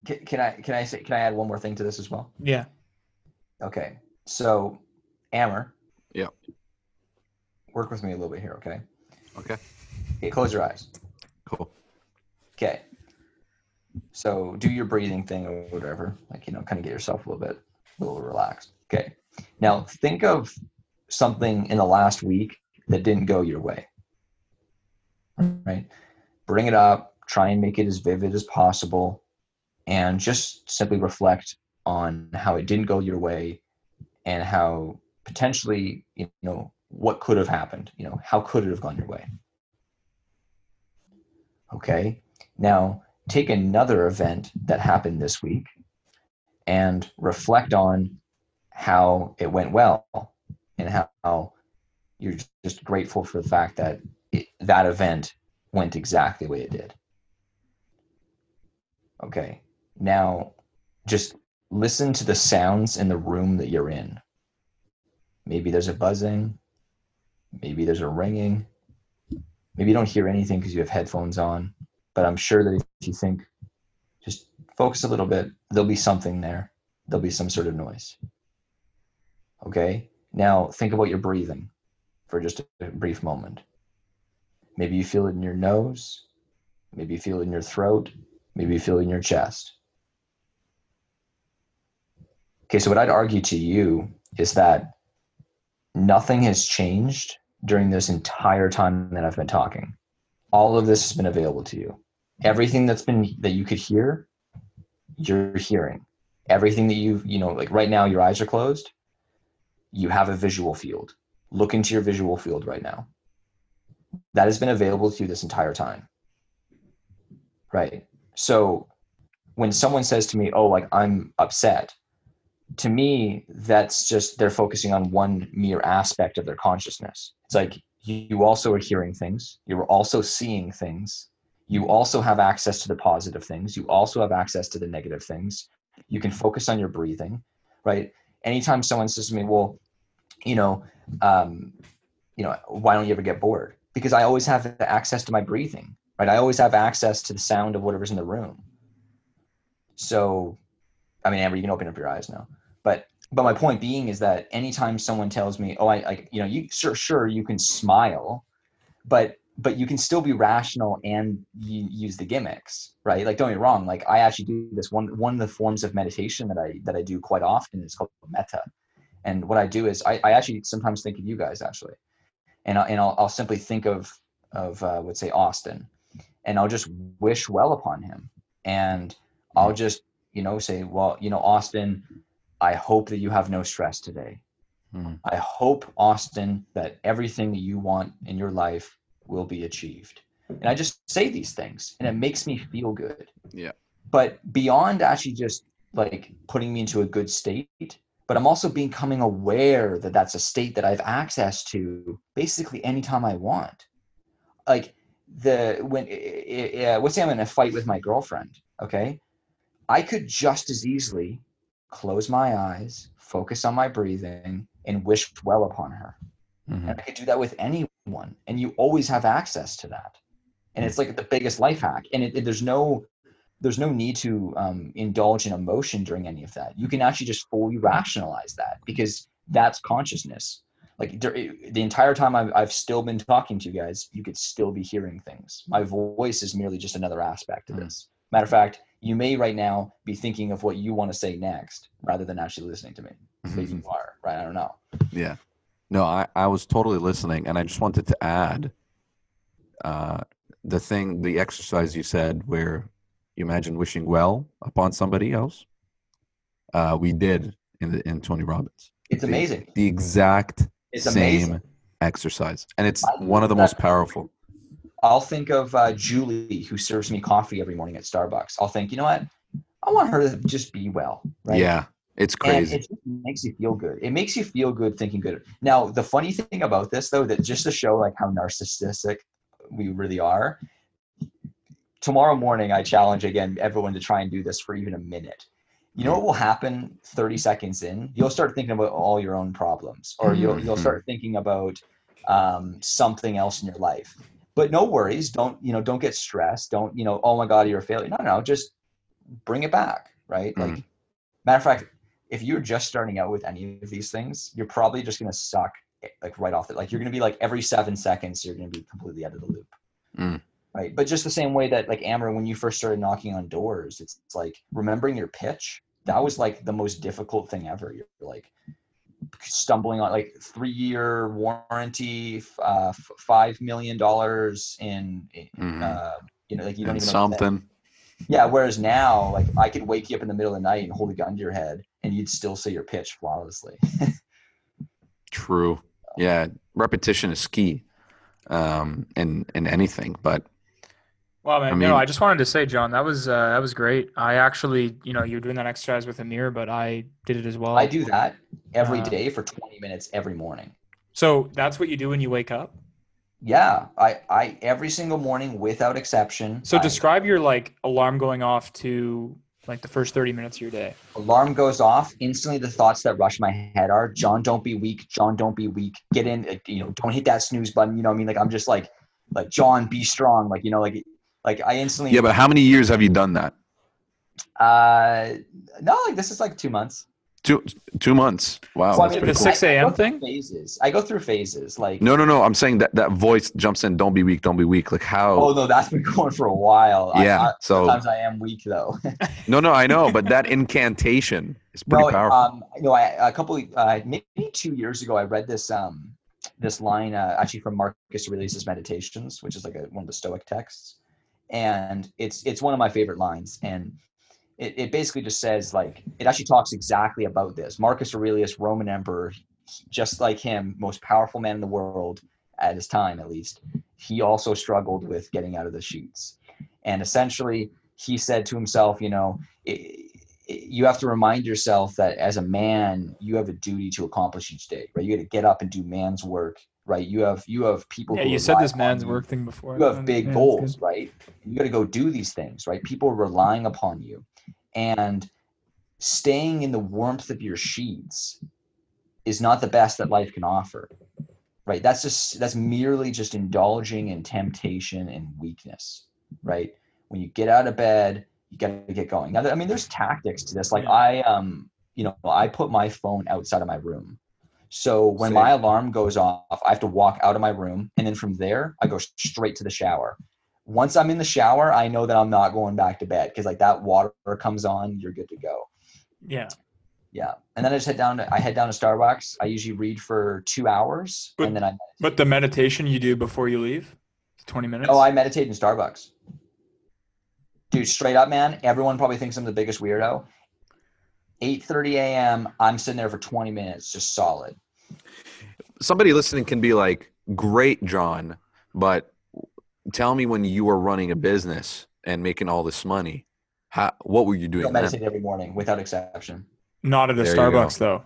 can, can i can i say can i add one more thing to this as well Yeah. Okay. So, Amer. Yeah. Work with me a little bit here, okay? Okay. Okay, close your eyes. Cool. Okay. So do your breathing thing or whatever. Like, you know, kind of get yourself a little bit a little relaxed. Okay. Now think of something in the last week that didn't go your way. Right? Bring it up, try and make it as vivid as possible, and just simply reflect on how it didn't go your way and how potentially you know what could have happened you know how could it have gone your way okay now take another event that happened this week and reflect on how it went well and how you're just grateful for the fact that it, that event went exactly the way it did okay now just listen to the sounds in the room that you're in. Maybe there's a buzzing, maybe there's a ringing, maybe you don't hear anything because you have headphones on, but I'm sure that if you think, just focus a little bit, there'll be something there. There'll be some sort of noise. Okay, now think about your breathing for just a brief moment. Maybe you feel it in your nose, maybe you feel it in your throat, maybe you feel it in your chest. Okay, so what I'd argue to you is that nothing has changed during this entire time that I've been talking. All of this has been available to you. Everything that's been that you could hear, you're hearing. Everything that you've, you know, like right now, your eyes are closed. You have a visual field. Look into your visual field right now. That has been available to you this entire time. Right. So when someone says to me, "Oh, like I'm upset," to me, that's just they're focusing on one mere aspect of their consciousness. It's like you also are hearing things, you're also seeing things, you also have access to the positive things, you also have access to the negative things. You can focus on your breathing, right? Anytime someone says to me, "Well, you know, um, you know, why don't you ever get bored?" Because I always have access to my breathing, right? I always have access to the sound of whatever's in the room. So, I mean, Amer, you can open up your eyes now. But but my point being is that anytime someone tells me, "Oh, I, I you know, you sure sure you can smile, but but you can still be rational and you use the gimmicks, right? Like, don't get me wrong. Like, I actually do this one. One of the forms of meditation that I that I do quite often is called metta. And what I do is I, I actually sometimes think of you guys actually, and I, and I'll, I'll simply think of of uh, let's say Austin, and I'll just wish well upon him, and I'll just you know say, well, you know, Austin, I hope that you have no stress today. Mhm. I hope, Austin, that everything that you want in your life will be achieved. And I just say these things and it makes me feel good. Yeah. But beyond actually just like putting me into a good state, but I'm also becoming aware that that's a state that I have access to basically anytime I want. Like the when i- let's say I'm in a fight with my girlfriend, okay? I could just as easily close my eyes, focus on my breathing, and wish well upon her. Mhm. And I could do that with anyone. And you always have access to that. And it's like the biggest life hack. And it, it- there's no there's no need to um, indulge in emotion during any of that. You can actually just fully rationalize that because that's consciousness. Like the entire time I've, I've still been talking to you guys, you could still be hearing things. My voice is merely just another aspect of Mm. this. Matter of fact, you may right now be thinking of what you want to say next rather than actually listening to me. Maybe you are, right? I don't know. Yeah. No, I, I was totally listening, and I just wanted to add uh, the thing, the exercise you said, where you imagine wishing well upon somebody else. Uh, we did in the, in Tony Robbins It's The- amazing. the exact It's same amazing. exercise, and it's I one of the most powerful. I'll think of uh, Julie, who serves me coffee every morning at Starbucks. I'll think, you know what? I want her to just be well. Right? Yeah, it's And crazy. it just makes you feel good. It makes you feel good thinking good. Now, the funny thing about this, though, that just to show like how narcissistic we really are, tomorrow morning I challenge again everyone to try and do this for even a minute. You know what will happen 30 seconds in? You'll start thinking about all your own problems, or you'll you'll Mhm. start thinking about um, something else in your life. But no worries. Don't you know? Don't get stressed. Don't you know? Oh my God, you're a failure. No, no. Just bring it back. Right. Mhm. Like matter of fact, if you're just starting out with any of these things, you're probably just gonna suck eh, like right off it. Like you're gonna be like every seven seconds, you're gonna be completely out of the loop. Mm. Right. But just the same way that like Amer, when you first started knocking on doors, it's, it's like remembering your pitch. That was like the most difficult thing ever. You're like stumbling on like three year warranty, uh, f- five million dollars in, in Mhm. uh, you know, like you don't and even know something. Yeah. Whereas now, like I could wake you up in the middle of the night and hold a gun to your head, and you'd still say your pitch flawlessly. True. Yeah, repetition is key um, in in anything. But well, man. I no, I just wanted to say, John, that was uh, that was great. I actually, you know, you're doing that exercise with Amer, but I did it as well. I do that every Uh, day for 20 minutes every morning. So that's what you do when you wake up. Yeah, I, I every single morning without exception. So I- describe your like alarm going off to like the first 30 minutes of your day. alarm goes off. Instantly, the thoughts that rush my head are, "John, don't be weak. John, don't be weak. Get in. You know, don't hit that snooze button. You know, what I mean, like I'm just like, like John, be strong. Like you know, like, like I instantly. yeah, but how many years have you done that? uh, no, like this is like two months. Two two months. Wow. So, I mean, But pretty a cool. 6 a.m. I go through thing? Phases. I go through phases. Like No, no, no. I'm saying that that voice jumps in. Don't be weak. Don't be weak. Like how? Oh no, that's been going for a while. I- yeah. I, so sometimes I am weak though. no, no. I know, but that incantation is pretty no, powerful. um, you know, I, a couple, uh, maybe two years ago, I read this. Um, this line uh, actually from Marcus Aurelius' Meditations, which is like a, one of the Stoic texts, and it's it's one of my favorite lines. And it, it basically just says like it actually talks exactly about this. Marcus Aurelius, Roman emperor, just like him, most powerful man in the world at his time, at least. He also struggled with getting out of the sheets, and essentially he said to himself, you know. It, you have to remind yourself that as a man you have a duty to accomplish each day right you got to get up and do man's work right you have you have people Yeah, you said this man's work thing before. you have oh, big that's goals right you got to go do these things right people are relying upon you and staying in the warmth of your sheets is not the best that life can offer right? That's just that's merely just indulging in temptation and weakness right? When you get out of bed you got to get going. Now i mean there's tactics to this. Like i um you know i put my phone outside of my room. So when Same. my alarm goes off i have to walk out of my room and then from there i go straight to the shower once i'm in the shower i know that i'm not going back to bed because like that water comes on you're good to go. Yeah. yeah. And then i just head down to i head down to starbucks. I usually read for two hours But- and then i But the meditation you do before you leave, twenty minutes. oh i meditate in starbucks. Dude straight up man everyone probably thinks i'm the biggest weirdo. 8.30 a.m i'm sitting there for 20 minutes just solid. Somebody listening can be like, "Great, John," but tell me when you were running a business and making all this money, how, what were you doing then? meditate every morning without exception Not at the There. Starbucks though.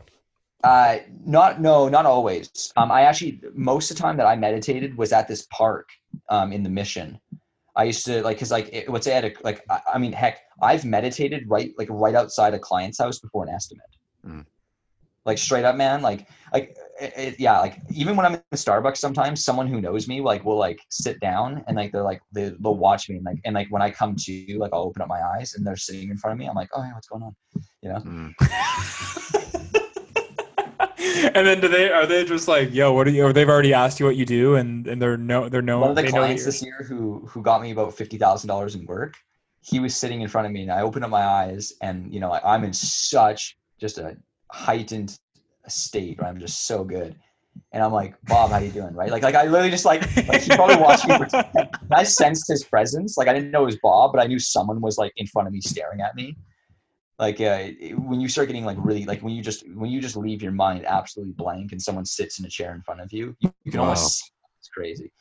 Uh, not no, not always. Um, I actually most of the time that I meditated was at this park um, in the Mission. I used to like because like it, what's at a like I, I mean heck I've meditated right like right outside a client's house before an estimate. Mm. Like straight up, man. Like like it, it- yeah. Like even when I'm in Starbucks, sometimes someone who knows me like will like sit down and like they're like they, they'll watch me and like and like when I come to like I'll open up my eyes and they're sitting in front of me. I'm like, oh yeah, what's going on? You know. Mm. and then do they are they just like, yo, what are you? Or they've already asked you what you do, and and they're no, they're no. one of the they clients you're- this year who who got me about fifty thousand dollars in work, he was sitting in front of me, and I opened up my eyes, and you know I, I'm in such just a heightened state where I'm just so good, and I'm like, Bob, how you doing? Right? Like like I literally just like like he probably watched me. I sensed his presence. Like I didn't know it was Bob, but I knew someone was like in front of me staring at me. Like uh, when you start getting like really like when you just when you just leave your mind absolutely blank and someone sits in a chair in front of you, you, you can Wow. almost see it's crazy.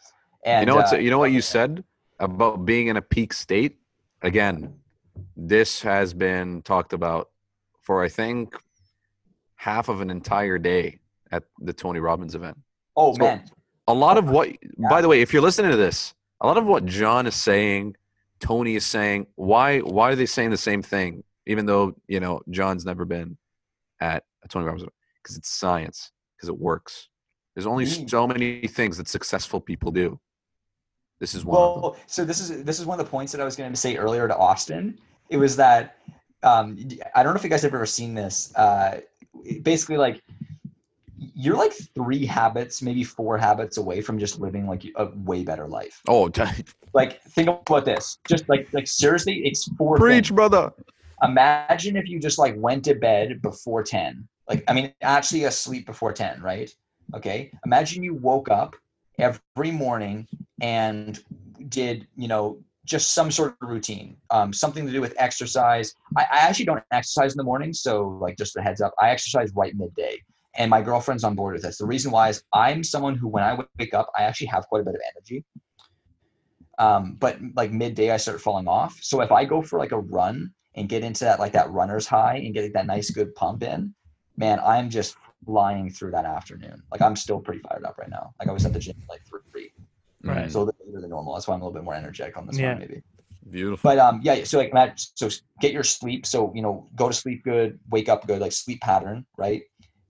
And you know what's uh, you know what you said about being in a peak state again this has been talked about for i think half of an entire day at the tony robbins event. Oh So- man, a lot of what by the way if you're listening to this a lot of what john is saying tony is saying why why are they saying the same thing even though you know john's never been at a tony robbins because it's science because it works. There's only Mm. so many things that successful people do. This is one well, so this is this is one of the points that I was going to say earlier to Austin. It was that um, I don't know if you guys have ever seen this. Uh, basically, like you're like three habits, maybe four habits away from just living like a way better life. oh t- Like think about this. Just like like seriously, it's four. preach things. brother imagine if you just like went to bed before 10 like i mean actually asleep before 10 right okay imagine you woke up every morning and did you know just some sort of routine um, something to do with exercise. I, I actually don't exercise in the morning so like just a heads up i exercise right midday. And my girlfriend's on board with this. The reason why is i'm someone who when i wake up i actually have quite a bit of energy. Um, but like midday i start falling off. So if i go for like a run and get into that like that runner's high and get that nice good pump in, man, I'm just flying through that afternoon. Like I'm still pretty fired up right now. Like I was at the gym like Right. So a little later than normal. That's why I'm a little bit more energetic on this Yeah. one maybe. beautiful But um, yeah. So like Matt, so get your sleep. So you know, go to sleep good, wake up good, like sleep pattern, right?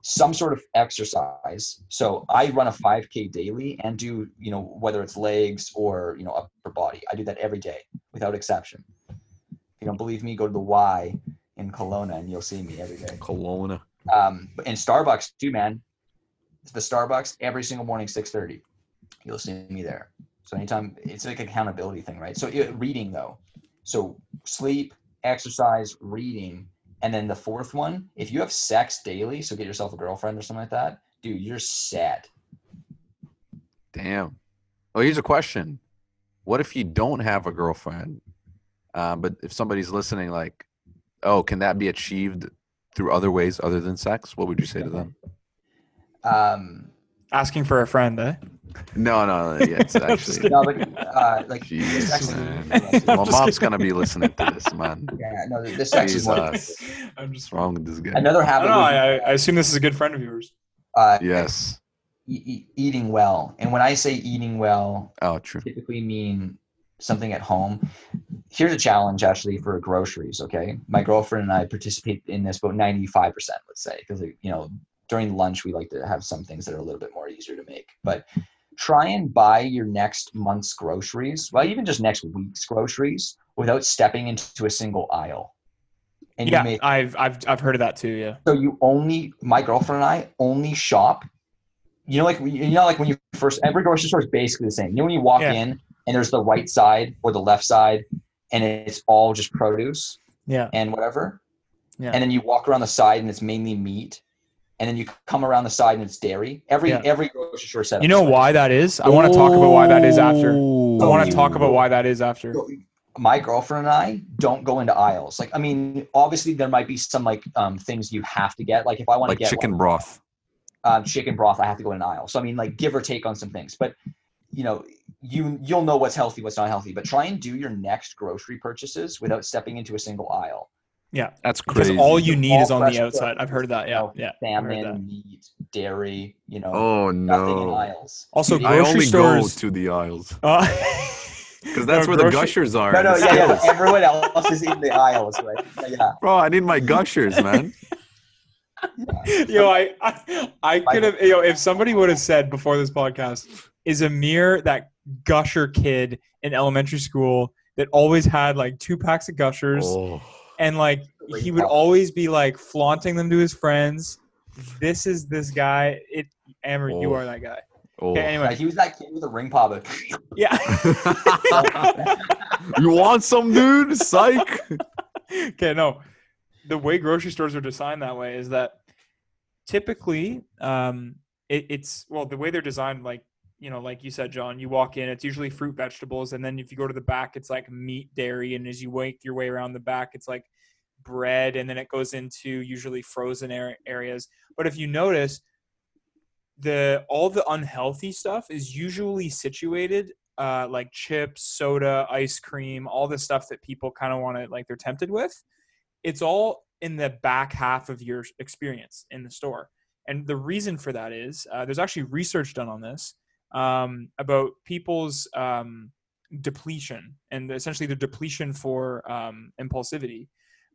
Some sort of exercise. So I run a 5K daily and do you know whether it's legs or you know upper body. I do that every day without exception. If you don't believe me, go to the Y in Kelowna and you'll see me every day. Kelowna. Um, but in Starbucks too, man. The Starbucks every single morning, six thirty. You'll see me there. So anytime it's like accountability thing, right? So it, reading though, so sleep, exercise, reading, and then the fourth one, if you have sex daily, so get yourself a girlfriend or something like that, dude, you're set. Damn. Oh, here's a question. What if you don't have a girlfriend? Uh, but if somebody's listening, like, oh, can that be achieved through other ways other than sex? What would you say to them? Um, Asking for a friend, eh? No, no, no, yeah, it's actually. no, like, uh, like the Jesus, sex- man. I'm My just mom's gonna be listening to this, man. Yeah, no, the, the sex is one. Jesus. I'm just wrong with this guy? Another habit. don't know. be, I, I assume this is a good friend of yours. uh, Yes. e- e- eating well, and when I say eating well, Oh, true. typically mean something at home. Here's a challenge actually for groceries. Okay, my girlfriend and I participate in this about 95 percent, let's say, because you know during lunch we like to have some things that are a little bit more easier to make. But try and buy your next month's groceries, well, even just next week's groceries, without stepping into a single aisle. And yeah, you may I've I've I've heard of that too. Yeah. so you only my girlfriend and I only shop. You know, like you know, like when you first every grocery store is basically the same. You know, when you walk Yeah. in and there's the right side or the left side, and it's all just produce Yeah. and whatever. Yeah. And then you walk around the side and it's mainly meat, and then you come around the side and it's dairy. Every Yeah. every grocery store set. You know why that is? I want to talk about why that is after. I want to talk about why that is after. my girlfriend and I don't go into aisles. Like, I mean, obviously there might be some like um, things you have to get. Like, if I want to Like get chicken like, broth. um, chicken broth, I have to go in an aisle. So I mean, like give or take on some things, but you know, you you'll know what's healthy, what's not healthy. But try and do your next grocery purchases without stepping into a single aisle. Yeah, that's crazy. Because all you need All is on the outside. produce, I've heard that. Yeah. Yeah. I've heard that. Salmon, meat, dairy. You know, oh nothing in no. aisles. Also, You- I grocery only stores- go to the aisles Uh, because that's where the gushers are. no, no, yeah, yeah. everyone else is in the aisles, right? Yeah. Bro, I need my gushers, man. yo, I, I, I could have, yo, if somebody would have said before this podcast, is Amer that gusher kid in elementary school that always had like two packs of gushers Oh. And like he would always be like flaunting them to his friends. This is this guy. It, Amer, you Oh. are that guy. Oh. Okay, Yeah, anyway, he was that kid with a ring pop. yeah. you want some, dude? Psych. okay, no. The way grocery stores are designed that way is that typically um, it, it's well the way they're designed like you know like you said john you walk in it's usually fruit vegetables and then if you go to the back it's like meat dairy and as you wake your way around the back it's like bread and then it goes into usually frozen areas. But if you notice the all the unhealthy stuff is usually situated uh, like chips soda ice cream all the stuff that people kind of want to like they're tempted with it's all in the back half of your experience in the store. And the reason for that is uh, there's actually research done on this um, about people's um, depletion and essentially the depletion for um, impulsivity.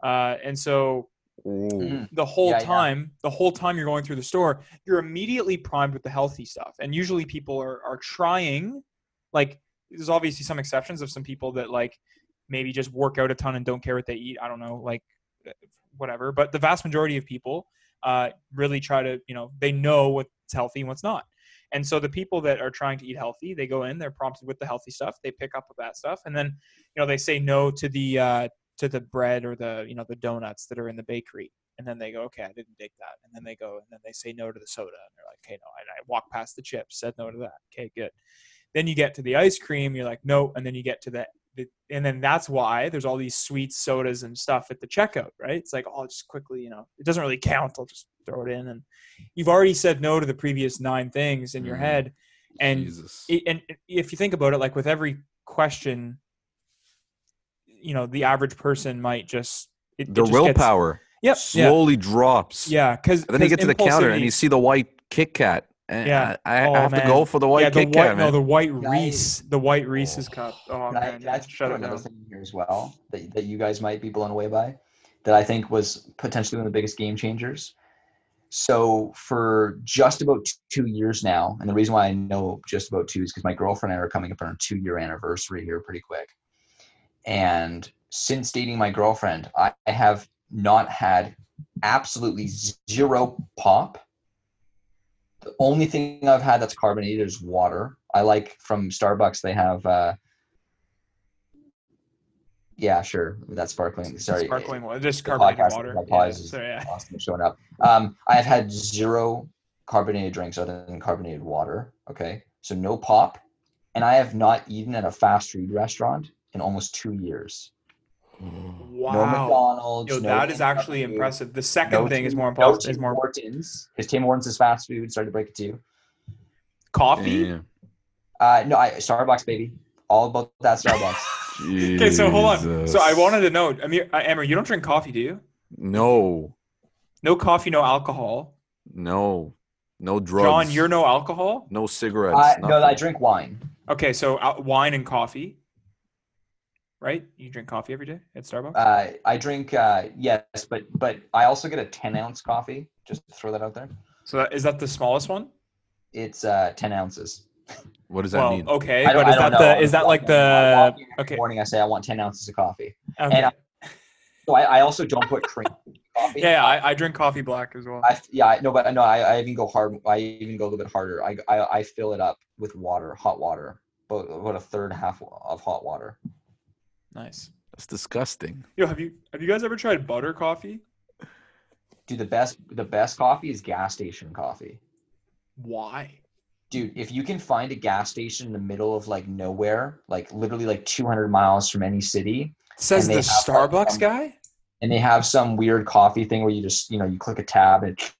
Uh, and so Mm. the whole Yeah, yeah. time, the whole time you're going through the store, you're immediately primed with the healthy stuff. And usually people are, are trying, like, there's obviously some exceptions of some people that like maybe just work out a ton and don't care what they eat. I don't know, like uh, whatever. But the vast majority of people uh, really try to, you know, they know what's healthy and what's not. And so the people that are trying to eat healthy, they go in, they're prompted with the healthy stuff, they pick up that stuff, and then, you know, they say no to the uh, to the bread or the you know the donuts that are in the bakery, and then they go, okay, I didn't dig that, and then they go and then they say no to the soda, and they're like, okay, no, and I walk past the chips, said no to that, okay, good. Then you get to the ice cream, you're like, no, and then you get to the, the and then that's why there's all these sweet sodas and stuff at the checkout, right? It's like, oh, just quickly, you know, it doesn't really count. I'll just throw it in, and you've already said no to the previous nine things in your Mhm. head, and it, and if you think about it, like with every question, you know, the average person might just it, the it just gets- willpower Yep. slowly drops. Yeah. Because And then you get to the counter and you see the white Kit Kat. And Yeah. I, I Oh, have to go for the white yeah, the Kit white Kat, no man. the white Can I- Reese the white oh, Reese's Oh. cup. Oh Can I, man, can I yeah, shut another down. thing here as well that, that you guys might be blown away by that I think was potentially one of the biggest game changers. So for just about two years now, and the reason why I know just about two is because my girlfriend and I are coming up on our two year anniversary here pretty quick. And since dating my girlfriend, I I have not had absolutely zero pop. The only thing I've had that's carbonated is water. I like from Starbucks they have uh yeah, sure. That's sparkling. Sorry. Sparkling water, just carbonated water. my Yeah, so yeah. Austin showing up. Um, I have had zero carbonated drinks other than carbonated water. Okay. so no pop, and I have not eaten at a fast food restaurant in almost two years. No Wow. McDonald's. Yo, no that is actually KFC, impressive. The second no thing is Tim- more no impossible. Is Tim more Hortons because Tim Hortons is fast food. Sorry to break it to you. coffee. Yeah. Uh, no, I Starbucks baby. All about that Starbucks. Okay, so hold on. So I wanted to know, Amer, uh, Amer, you don't drink coffee, do you? No, No coffee, no alcohol. no, no drugs. John, you're no alcohol. no cigarettes. I, no, I drink wine. Okay, so uh, wine and coffee. Right? You drink coffee every day at Starbucks. Uh, I drink uh, yes, but but I also get a ten ounce coffee. Just to throw that out there. so that, is that the smallest one? It's uh, ten ounces. What does that well, mean? okay, I but is I that know. the is that like I the walk in every okay? morning? I say I want ten ounces of coffee. okay. And I, so I, I also don't put cream coffee. Yeah, I, I drink coffee black as well. I yeah I, no, but no, I, I even go hard. I even go a little bit harder. I, I I fill it up with water, hot water, about, about a third half of hot water. Nice. That's disgusting. Yo, have you have you guys ever tried butter coffee? Dude, the best the best coffee is gas station coffee. Why? Dude, if you can find a gas station in the middle of like nowhere, like literally like 200 miles from any city, Says the they like, Starbucks um, guy. and they have some weird coffee thing where you just you know you click a tab and it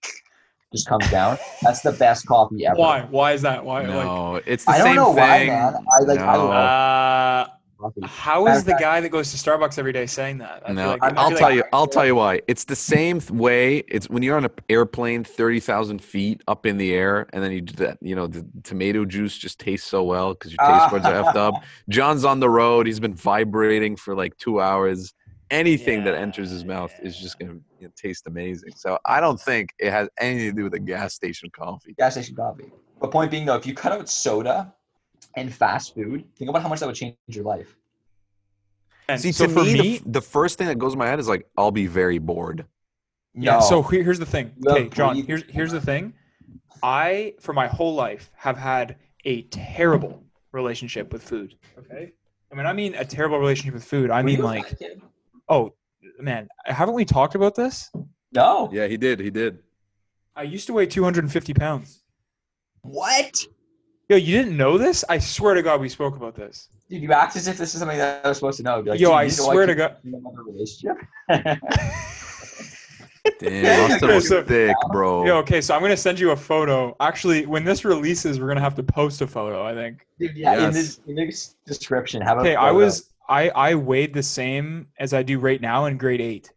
just comes down. That's the best coffee ever. Why? Why is that? Why? Like, No, it's the I don't same know thing. why, man. I like I love uh, coffee. How Matter is of the guy that goes to Starbucks every day saying that? I feel No, like- I I'll feel tell like- you. I'll tell you why. It's the same th- way. It's when you're on an airplane, thirty thousand feet up in the air, and then you do that. You know, the tomato juice just tastes so well because your taste buds are effed up. John's on the road. He's been vibrating for like two hours. Anything that enters his mouth is just gonna you know, taste amazing. So I don't think it has anything to do with a gas station coffee. gas station coffee. But point being though, if you cut out soda and fast food, think about how much that would change your life. And See, so to for me, me, the, f- the first thing that goes in my head is like, I'll be very bored. yeah. So here- here's the thing. Okay, John. Here's here's the thing. I, for my whole life, have had a terrible relationship with food. Okay. I mean, I mean a terrible relationship with food. I Were mean, like, oh, man, haven't we talked about this? no. Yeah, he did. He did. I used to weigh 250 pounds. What? Yo, you didn't know this? I swear to God, we spoke about this. Dude, you act as if this is something that I was supposed to know. Be like, Yo, I you know why swear to God. in another relationship. Damn, Austin was So- thick, bro. Yo, okay, so I'm gonna send you a photo. Actually, when this releases, we're gonna have to post a photo. I think. Dude, yeah, in Yes. this in this description, have Okay, I was I I weighed the same as I do right now in grade eight.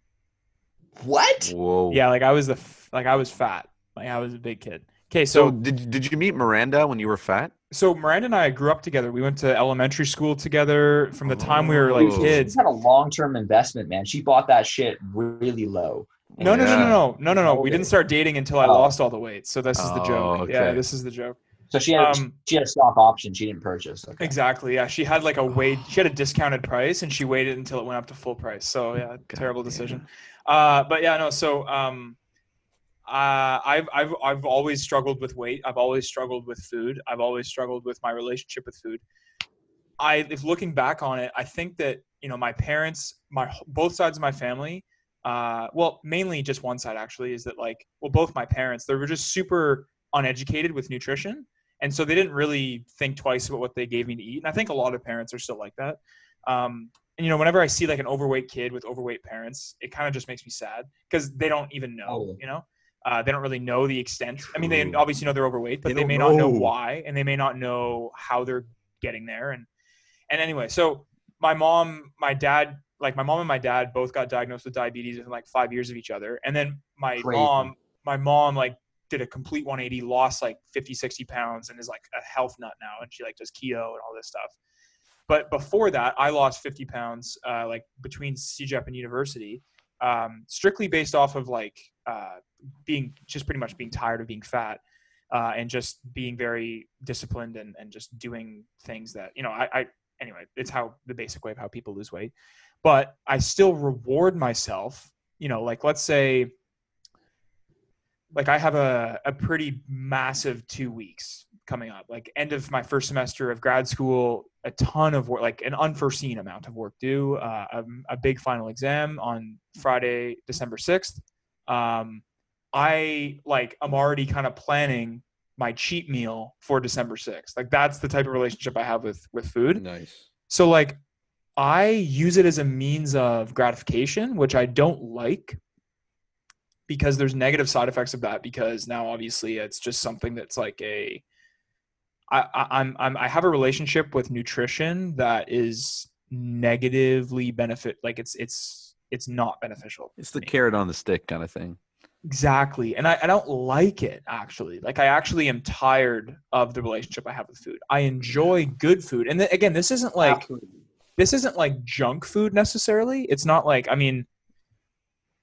what? Whoa. Yeah, like I was the like I was fat. Like I was a big kid. Okay, So so did did you meet Miranda when you were fat? so Miranda and I grew up together. We went to elementary school together from the time we were like Oh. kids. She's had a long term investment, man. She bought that shit really low. No, no, no, no, no, no, no, no. We didn't start dating until I Oh. lost all the weight. So this is the Oh, joke. Yeah, this is the joke. So she had Um, she had a stock option. She didn't purchase. Okay. Exactly. Yeah, she had like a wait. She had a discounted price, and she waited until it went up to full price. So yeah, terrible damn. decision. Uh, but yeah, no. So um, uh, I've I've I've always struggled with weight. I've always struggled with food. I've always struggled with my relationship with food. I, if looking back on it, I think that you know my parents, my both sides of my family, uh, well, mainly just one side actually, is that like, well, both my parents, they were just super uneducated with nutrition, and so they didn't really think twice about what they gave me to eat. And I think a lot of parents are still like that. Um, and you know, whenever I see like an overweight kid with overweight parents, it kind of just makes me sad because they don't even know. Oh. You know, uh, they don't really know the extent. I mean, they obviously know they're overweight, but They they, may not know know. why, and they may not know how they're getting there. And and anyway, so my mom, my dad, like my mom and my dad both got diagnosed with diabetes within like five years of each other. And then my Crazy. mom, my mom like did a complete 180, lost like 50, 60 pounds and is like a health nut now. And she like does keto and all this stuff. But before that, I lost 50 pounds, uh, like between CEGEP and university, um, strictly based off of like uh, being just pretty much being tired of being fat uh, and just being very disciplined and, and just doing things that, you know, I, I, anyway, it's how the basic way of how people lose weight. But I still reward myself, you know, like let's say, like I have a, a pretty massive two weeks coming up, like end of my first semester of grad school, a ton of work, like an unforeseen amount of work due, uh, a, a big final exam on Friday, December 6th. Um, I like, I'm already kind of planning my cheat meal for December 6th. Like that's the type of relationship I have with with food. Nice. So like I use it as a means of gratification, which I don't like because there's negative side effects of that because now obviously it's just something that's like a I, I I'm I'm I have a relationship with nutrition that is negatively benefit like it's it's it's not beneficial. It's the me. carrot on the stick kind of thing. Exactly. And I, I don't like it actually. Like I actually am tired of the relationship I have with food. I enjoy good food. And th- again, this isn't like Absolutely. this isn't like junk food necessarily. It's not like I mean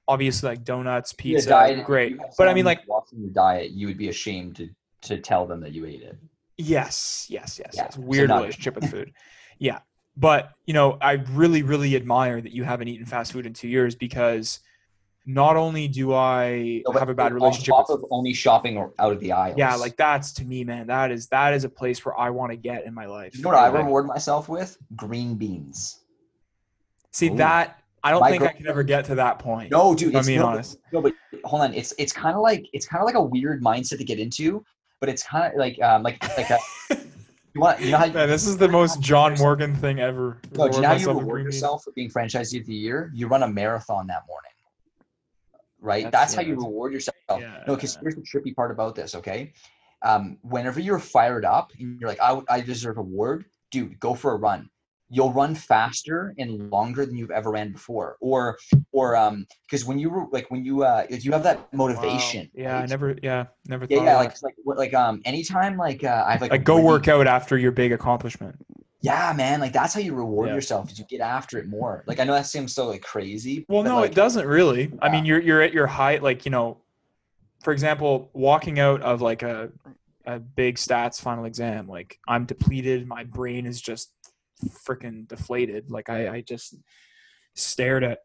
obviously like donuts, Your pizza, diet- great. But I mean like watching your diet, you would be ashamed to to tell them that you ate it. yes, yes, yes. Yeah, yes. so Weird not- relationship with food. Yeah. But, you know, I really really admire that you haven't eaten fast food in 2 years because not only do I No, have a bad on relationship top with of only shopping or out of the aisles. Yeah, like that's to me, man. That is that is a place where I want to get in my life. you know what I reward myself with? Green beans. See Ooh. that I don't My think I could ever get to that point. No, dude. if I'm being no, honest. no, but hold on. It's it's kind of like it's kind of like a weird mindset to get into, but it's kind of like um like like a, you want you know how Man, this is the most John Morgan thing ever. No, do you know how you Reward myself with reward green beans. yourself for being franchisee of the year? You run a marathon that morning. Right? That's- That's, how you reward yourself. Yeah. No, because here's the trippy part about this, okay? Um, whenever you're fired up and you're like, I, I deserve a reward, dude, go for a run. You'll run faster and longer than you've ever ran before. Or or um because when you were like when you uh you have that Wow. motivation. Yeah, I never. Yeah, never yeah, thought. yeah, like like like um anytime like uh I've like like go really- work out after your big accomplishment. Yeah, man, like that's how you reward Yeah. yourself is you get after it more. Like I know that seems so like crazy. Well, no, like, it doesn't really. I mean, you're you're at your height, like you know, for example, walking out of like a a big stats final exam, like I'm depleted, my brain is just freaking deflated. Like I I just stared at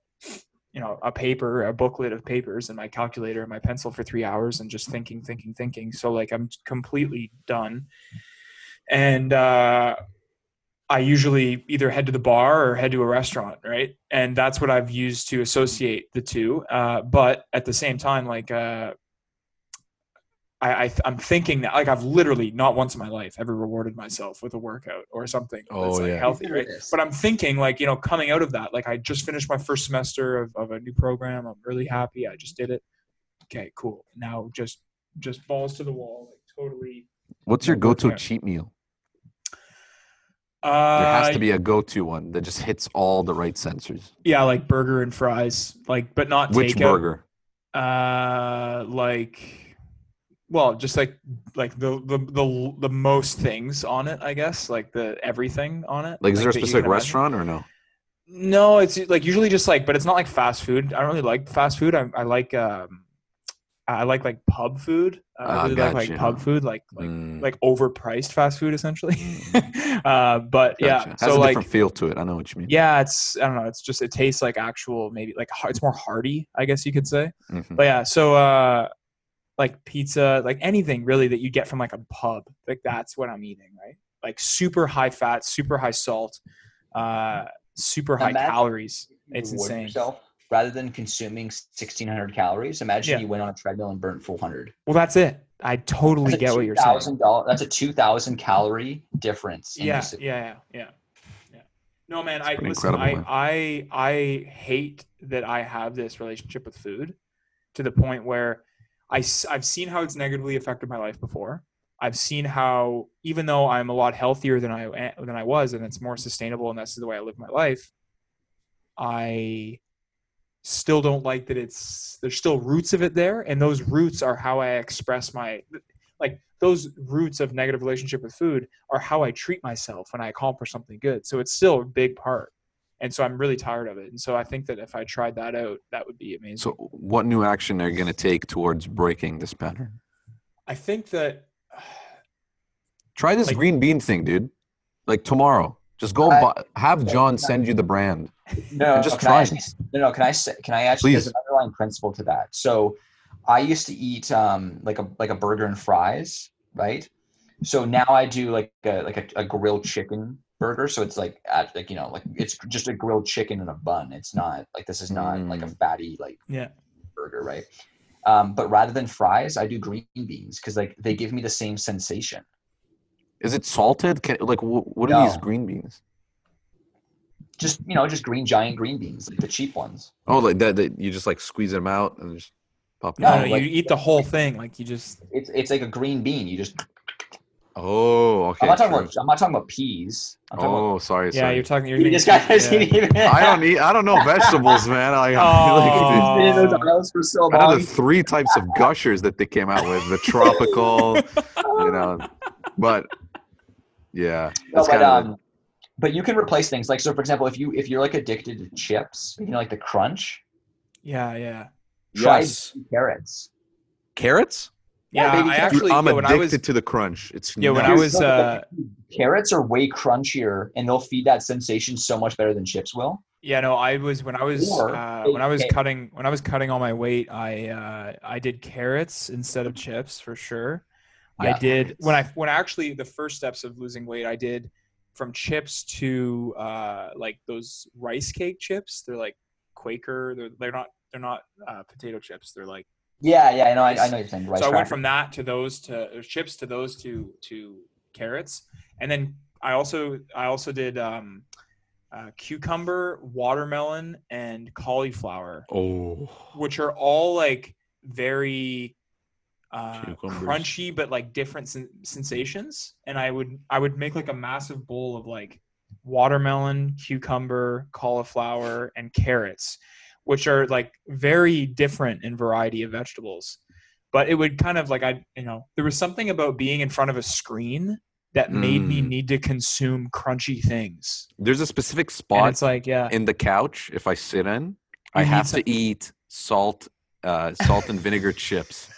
you know a paper, a booklet of papers, and my calculator and my pencil for three hours, and just thinking, thinking, thinking. So like I'm completely done, and. uh I usually either head to the bar or head to a restaurant, right? And that's what I've used to associate the two. Uh, but at the same time, like uh, I, I I'm thinking that like I've literally not once in my life ever rewarded myself with a workout or something that's Oh, like yeah. healthy, right? But I'm thinking like you know coming out of that, like I just finished my first semester of, of a new program. I'm really happy. I just did it. Okay, cool. Now just just balls to the wall, like totally. What's your go-to out. cheat meal? Uh, There has to be a go-to one that just hits all the right sensors. Yeah, like burger and fries, like but not Which takeout. burger? Uh, like, well, just like like the the the the most things on it, I guess, like the everything on it. Like, is there a specific can imagine. restaurant or no? No, it's like usually just like, but it's not like fast food. I don't really like fast food. I, I like um, I like like pub food. I Ah, really like like pub food, like like Mm, like overpriced fast food essentially. uh, but gotcha. yeah, has so a like different feel to it. I know what you mean. yeah, it's I don't know. It's just it tastes like actual maybe like it's more hearty, I guess you could say. Mhm. But yeah, so uh, like pizza, like anything really that you get from like a pub, like that's what I'm eating, right? Like super high fat, super high salt, uh, super high Imagine calories. It's insane. Yourself, rather than consuming 1600 calories, imagine Yeah. you went on a treadmill and burnt 400. Well, that's it. I totally That's a get what you're saying. $2,000 That's a 2000 calorie difference. yeah, yeah, yeah, yeah, yeah. No, man, It's I pretty listen. I, incredible, I I hate that I have this relationship with food to the point where I I've seen how it's negatively affected my life before. I've seen how even though I'm a lot healthier than I a- than I was, and it's more sustainable, and that's the way I live my life. I still don't like that it's there's still roots of it there and those roots are how i express my like those roots of negative relationship with food are how i treat myself when i accomplish something good so it's still a big part and so i'm really tired of it and so i think that if i tried that out that would be amazing So, what new action are you going to take towards breaking this pattern? i think that Try this Like- green bean thing, dude. Like tomorrow, just go I- buy, have John send you the brand. No, just can I try actually, no, no. Can I say? Can I actually? Please. There's an underlying principle to that. So, I used to eat um, like a like a burger and fries, right? So now I do like a like a, a grilled chicken burger. So it's like like you know like it's just a grilled chicken in a bun. It's not like this is not like a Mm. fatty like yeah burger, right? Um, but rather than fries, I do green beans because like they give me the same sensation. Is it salted? Can, like, wh- what are these green beans? Just you know, just green giant green beans, like the cheap ones. Oh, like that, that you just like squeeze them out and just pop them No, No, out. no, like- you eat the whole thing. Like you just. It's it's like a green bean. You just. Oh, okay. I'm not talking true. about. I'm not talking about peas. I'm talking Oh, sorry, Yeah, sorry. you're talking. You're about. making- This guy has yeah. eaten. I don't eat. I don't know vegetables, man. I, Oh. Been in those aisles for so I know the three types of gushers that they came out with: the tropical, you know. But yeah, No, but um, but you can replace things like so. For example, if you if you're like addicted to chips, you know, like the crunch, Yeah, yeah, try yes. carrots. Carrots. Yeah. baby I actually, I'm yeah, when I addicted was, to the crunch. It's yeah, when I was, uh, Carrots are way crunchier, and they'll feed that sensation so much better than chips will. yeah, no, I was when I was, Or uh, when I was cake. cutting, when I was cutting all my weight, I, uh, I did carrots instead of chips for sure. I Yeah. did when I when actually the first steps of losing weight, I did from chips to uh, like those rice cake chips. They're like Quaker. They're they're not they're not uh, potato chips. They're like Yeah, yeah, I know. I, I know what you're saying. Rice so I went from that to those to or chips to those to to carrots, and then I also I also did um, uh, cucumber, watermelon, and cauliflower, Oh, which are all like very uh, crunchy but like different sen- sensations. And I would I would make like a massive bowl of like watermelon, cucumber, cauliflower, and carrots, which are like very different in variety of vegetables. But it would kind of like I you know there was something about being in front of a screen that made me Mm. need to consume crunchy things. there's a specific And spot it's like yeah, in the couch. If I sit in, I You need have some- to eat salt, uh, salt and vinegar chips.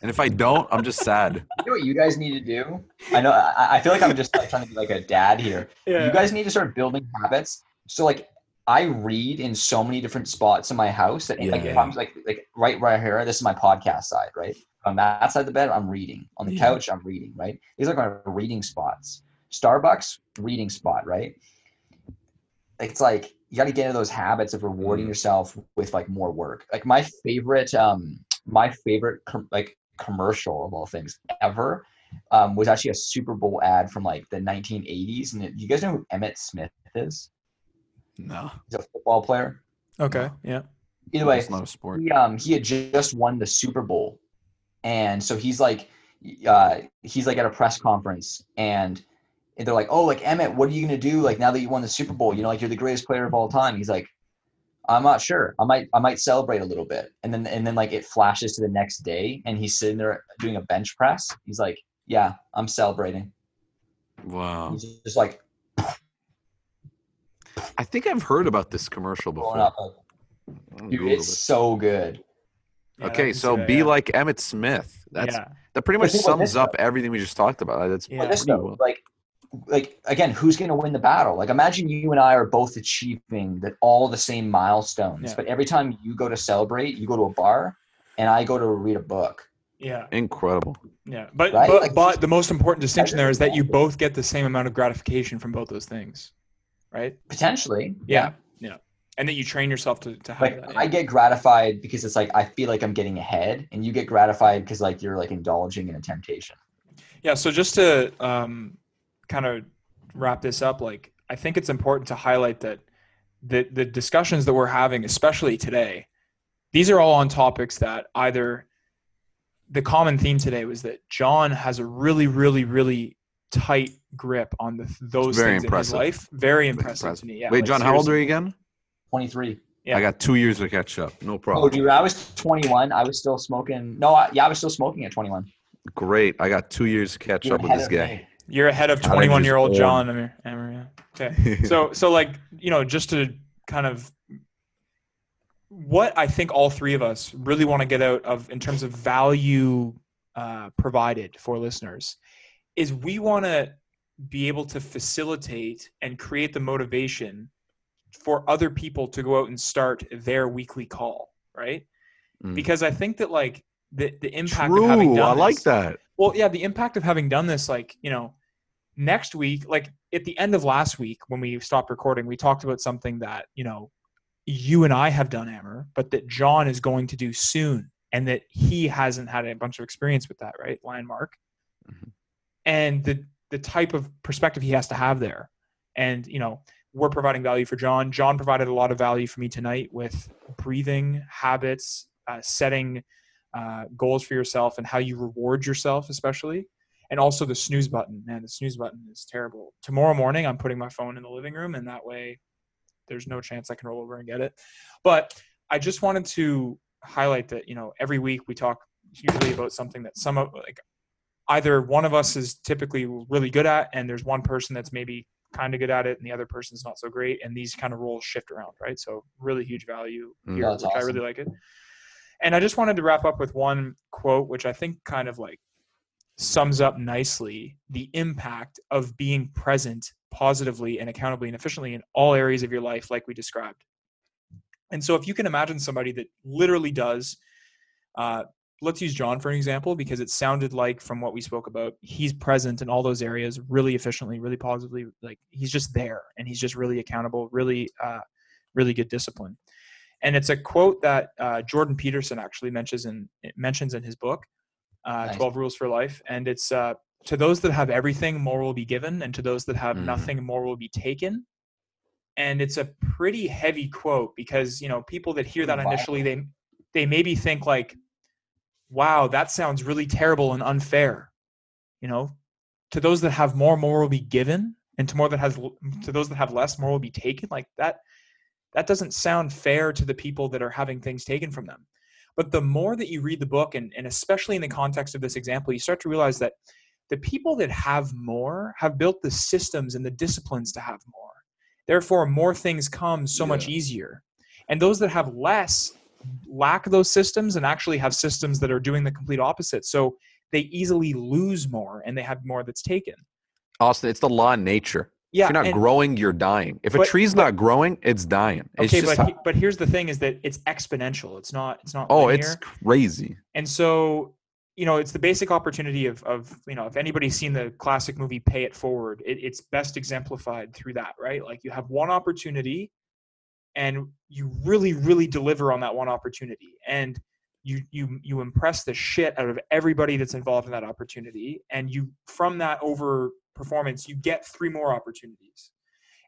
And if I don't, I'm just sad. You know what you guys need to do? I know. I, I feel like I'm just like, trying to be like a dad here. You guys need to start building habits. So like I read in so many different spots in my house that like if Yeah. Like like right right here, this is my podcast side, right? On that side of the bed, I'm reading. On the Yeah. couch, I'm reading, right? These are my reading spots. Starbucks, reading spot, right? It's like you got to get into those habits of rewarding Mm. yourself with like more work. Like my favorite, um, my favorite com- like commercial of all things ever um, was actually a Super Bowl ad from like the 1980s. And it, you guys know who Emmitt Smith is? No, He's a football player. okay yeah Either way, it's not a sport. he um he had just won the Super Bowl, and so he's like, uh, he's like at a press conference, and and they're like, oh, like Emmitt, what are you gonna do? Like now that you won the Super Bowl, you know, like you're the greatest player of all time. He's like, I'm not sure. I might I might celebrate a little bit, and then and then like it flashes to the next day, and he's sitting there doing a bench press. He's like, yeah, I'm celebrating. Wow. He's just like I think I've heard about this commercial before. up. Like, I'll Dude, it's this. so good. Yeah, okay, so see be yeah. like Emmitt Smith. That's yeah that pretty much think about this, sums up everything we just talked about. That's Yeah. This pretty though, well. like, like again, who's going to win the battle? Like, imagine you and I are both achieving that all the same milestones, Yeah. but every time you go to celebrate, you go to a bar, and I go to read a book. yeah Incredible. Yeah, but Right? but Like, but the most important distinction there is that you both get the same amount of gratification from both those things, right? Potentially, Yeah, yeah, and that you train yourself to to have Like. I get gratified because it's like I feel like I'm getting ahead, and you get gratified because like you're like indulging in a temptation. Yeah, so just to um, kind of wrap this up, like I think it's important to highlight that the the discussions that we're having, especially today, these are all on topics that either the common theme today was that John has a really, really, really tight grip on the, those very things impressive. in his life. Very Very impressive, impressive. to me. Yeah. Wait, like, John, how old are you again? Twenty three. Yeah. I got two years to catch up. No problem. Oh, dude, I was 21. I was still smoking. No, I, yeah, I was still smoking at 21. Great. I got two years to catch You're up with this guy. me. You're ahead of 21 year old. John. Amer, Amer, yeah. Okay. so so like you know just to kind of what i think all three of us really want to get out of in terms of value uh, provided for listeners is we want to be able to facilitate and create the motivation for other people to go out and start their weekly call right Mm. because i think that like the, the impact of having True. done I like that. well, yeah, the impact of having done this, like, you know, next week, like at the end of last week when we stopped recording, we talked about something that, you know, you and I have done, Amer, but that John is going to do soon and that he hasn't had a bunch of experience with that, right? Landmark. Mhm. And the the type of perspective he has to have there. And, you know, we're providing value for John. John provided a lot of value for me tonight with breathing habits, uh, setting uh, goals for yourself, and how you reward yourself, especially. And also the snooze button. Man, the snooze button is terrible. Tomorrow morning, I'm putting my phone in the living room, and that way there's no chance I can roll over and get it. But I just wanted to highlight that, you know, every week we talk usually about something that some of like either one of us is typically really good at and there's one person that's maybe kind of good at it and the other person's not so great and these kind of roles shift around right? So really huge value Mm. here That's which i really like it. And i just wanted to wrap up with one quote which i think kind of like sums up nicely the impact of being present positively and accountably and efficiently in all areas of your life like we described. And so if you can imagine somebody that literally does uh, let's use John for an example because it sounded like from what we spoke about, he's present in all those areas really efficiently, really positively. Like he's just there and he's just really accountable, really, uh, really good discipline. And it's a quote that uh, Jordan Peterson actually mentions in mentions in his book, uh, Nice. Twelve Rules for Life, and it's uh, to those that have everything, more will be given, and to those that have Mm. nothing, more will be taken. And it's a pretty heavy quote because you know people that hear that initially they they maybe think like wow, that sounds really terrible and unfair. You know, to those that have more, more will be given, and to more that has to those that have less, more will be taken. Like that, that doesn't sound fair to the people that are having things taken from them. But the more that you read the book, and, and especially in the context of this example, you start to realize that the people that have more have built the systems and the disciplines to have more. Therefore, more things come so much easier. And those that have less lack those systems and actually have systems that are doing the complete opposite. So they easily lose more and they have more that's taken. Austin, it's the law of nature. Yeah. if you're not and- growing, you're dying. If a but- tree's not growing, it's dying. It's okay, but how- but here's the thing: is that it's exponential. It's not. It's not. oh, linear. it's crazy. and so you know it's the basic opportunity of of you know if anybody's seen the classic movie Pay It Forward, it, it's best exemplified through that, right? Like you have one opportunity, and you really really deliver on that one opportunity, and you you you impress the shit out of everybody that's involved in that opportunity, and you from that over performance you get three more opportunities,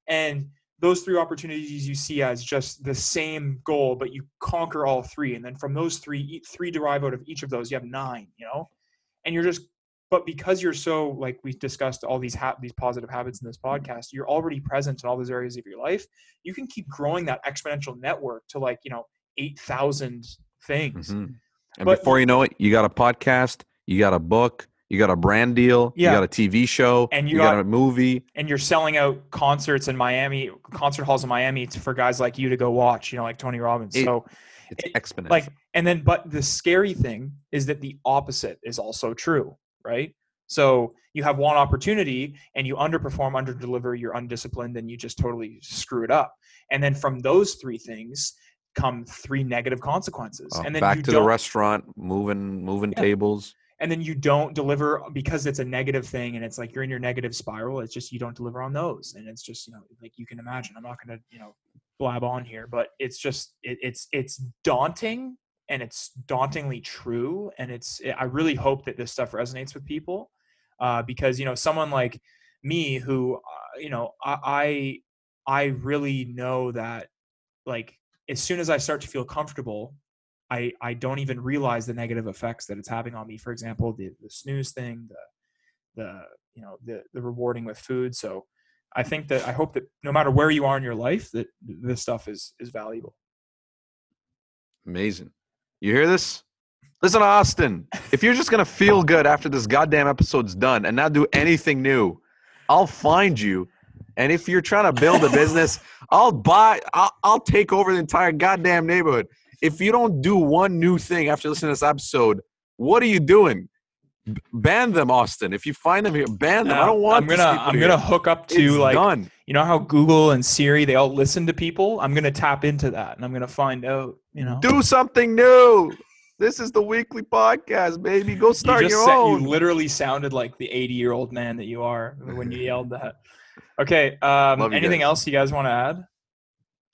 and those three opportunities you see as just the same goal, but you conquer all three. And then from those three, three derive out of each of those. You have nine, you know, and you're just, but because you're so like we discussed all these ha- these positive habits in this podcast, you're already present in all those areas of your life. You can keep growing that exponential network to like you know eight thousand things. Mhm. And But- before you know it, you got a podcast, you got a book, you got a brand deal, Yeah. you got a TV show, And you you got, got- a movie. and you're selling out concerts in Miami, concert halls in Miami for guys like you to go watch, you know, like Tony Robbins. It- so It's It- exponential. like and then but the scary thing is that the opposite is also true right so you have one opportunity and you underperform underdeliver you're undisciplined and you just totally screw it up and then from those three things come three negative consequences Oh, and then back you to the restaurant, moving moving Yeah. tables. and then you don't deliver because it's a negative thing and it's like you're in your negative spiral it's just you don't deliver on those and it's just you know like you can imagine i'm not going to you know blab on here but it's just it, it's it's daunting and it's dauntingly true and it's i really hope that this stuff resonates with people uh, because you know someone like me who uh, you know I, I i really know that like as soon as i start to feel comfortable I, I don't even realize the negative effects that it's having on me. For example, the, the snooze thing, the the you know the the rewarding with food. So I think that I hope that no matter where you are in your life, that this stuff is is valuable. Amazing. You hear this? Listen, Austin, if you're just going to feel good after this goddamn episode's done and not do anything new, I'll find you. And if you're trying to build a business, I'll buy, I'll, I'll take over the entire goddamn neighborhood. If you don't do one new thing after listening to this episode, what are you doing? B- ban them, Austin. If you find them here, ban them. I don't want I'm gonna people I'm here. gonna hook up to It's like done. you know how Google and Siri they all listen to people. I'm gonna tap into that and I'm gonna find out. You know, Do something new. This is the weekly podcast, baby. Go start you just your said- own. You literally sounded like the 80 year old man that you are when you yelled that. Okay. Um, anything guys. else you guys want to add?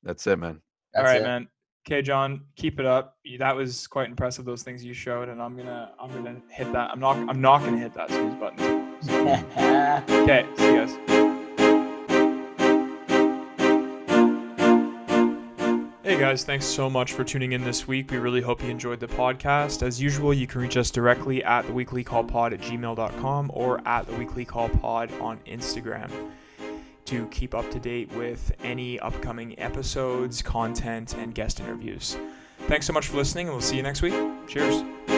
That's it, man. That's All right, it. man. Okay, John, keep it up. That was quite impressive. Those things you showed, and I'm gonna I'm gonna hit that. I'm not I'm not gonna hit that snooze button. Okay, see you guys. Hey guys, thanks so much for tuning in this week. We really hope you enjoyed the podcast. As usual, you can reach us directly at the weekly call pod at gmail.com or at the weekly call pod on Instagram to keep up to date with any upcoming episodes, content, and guest interviews. Thanks so much for listening, and we'll see you next week. Cheers.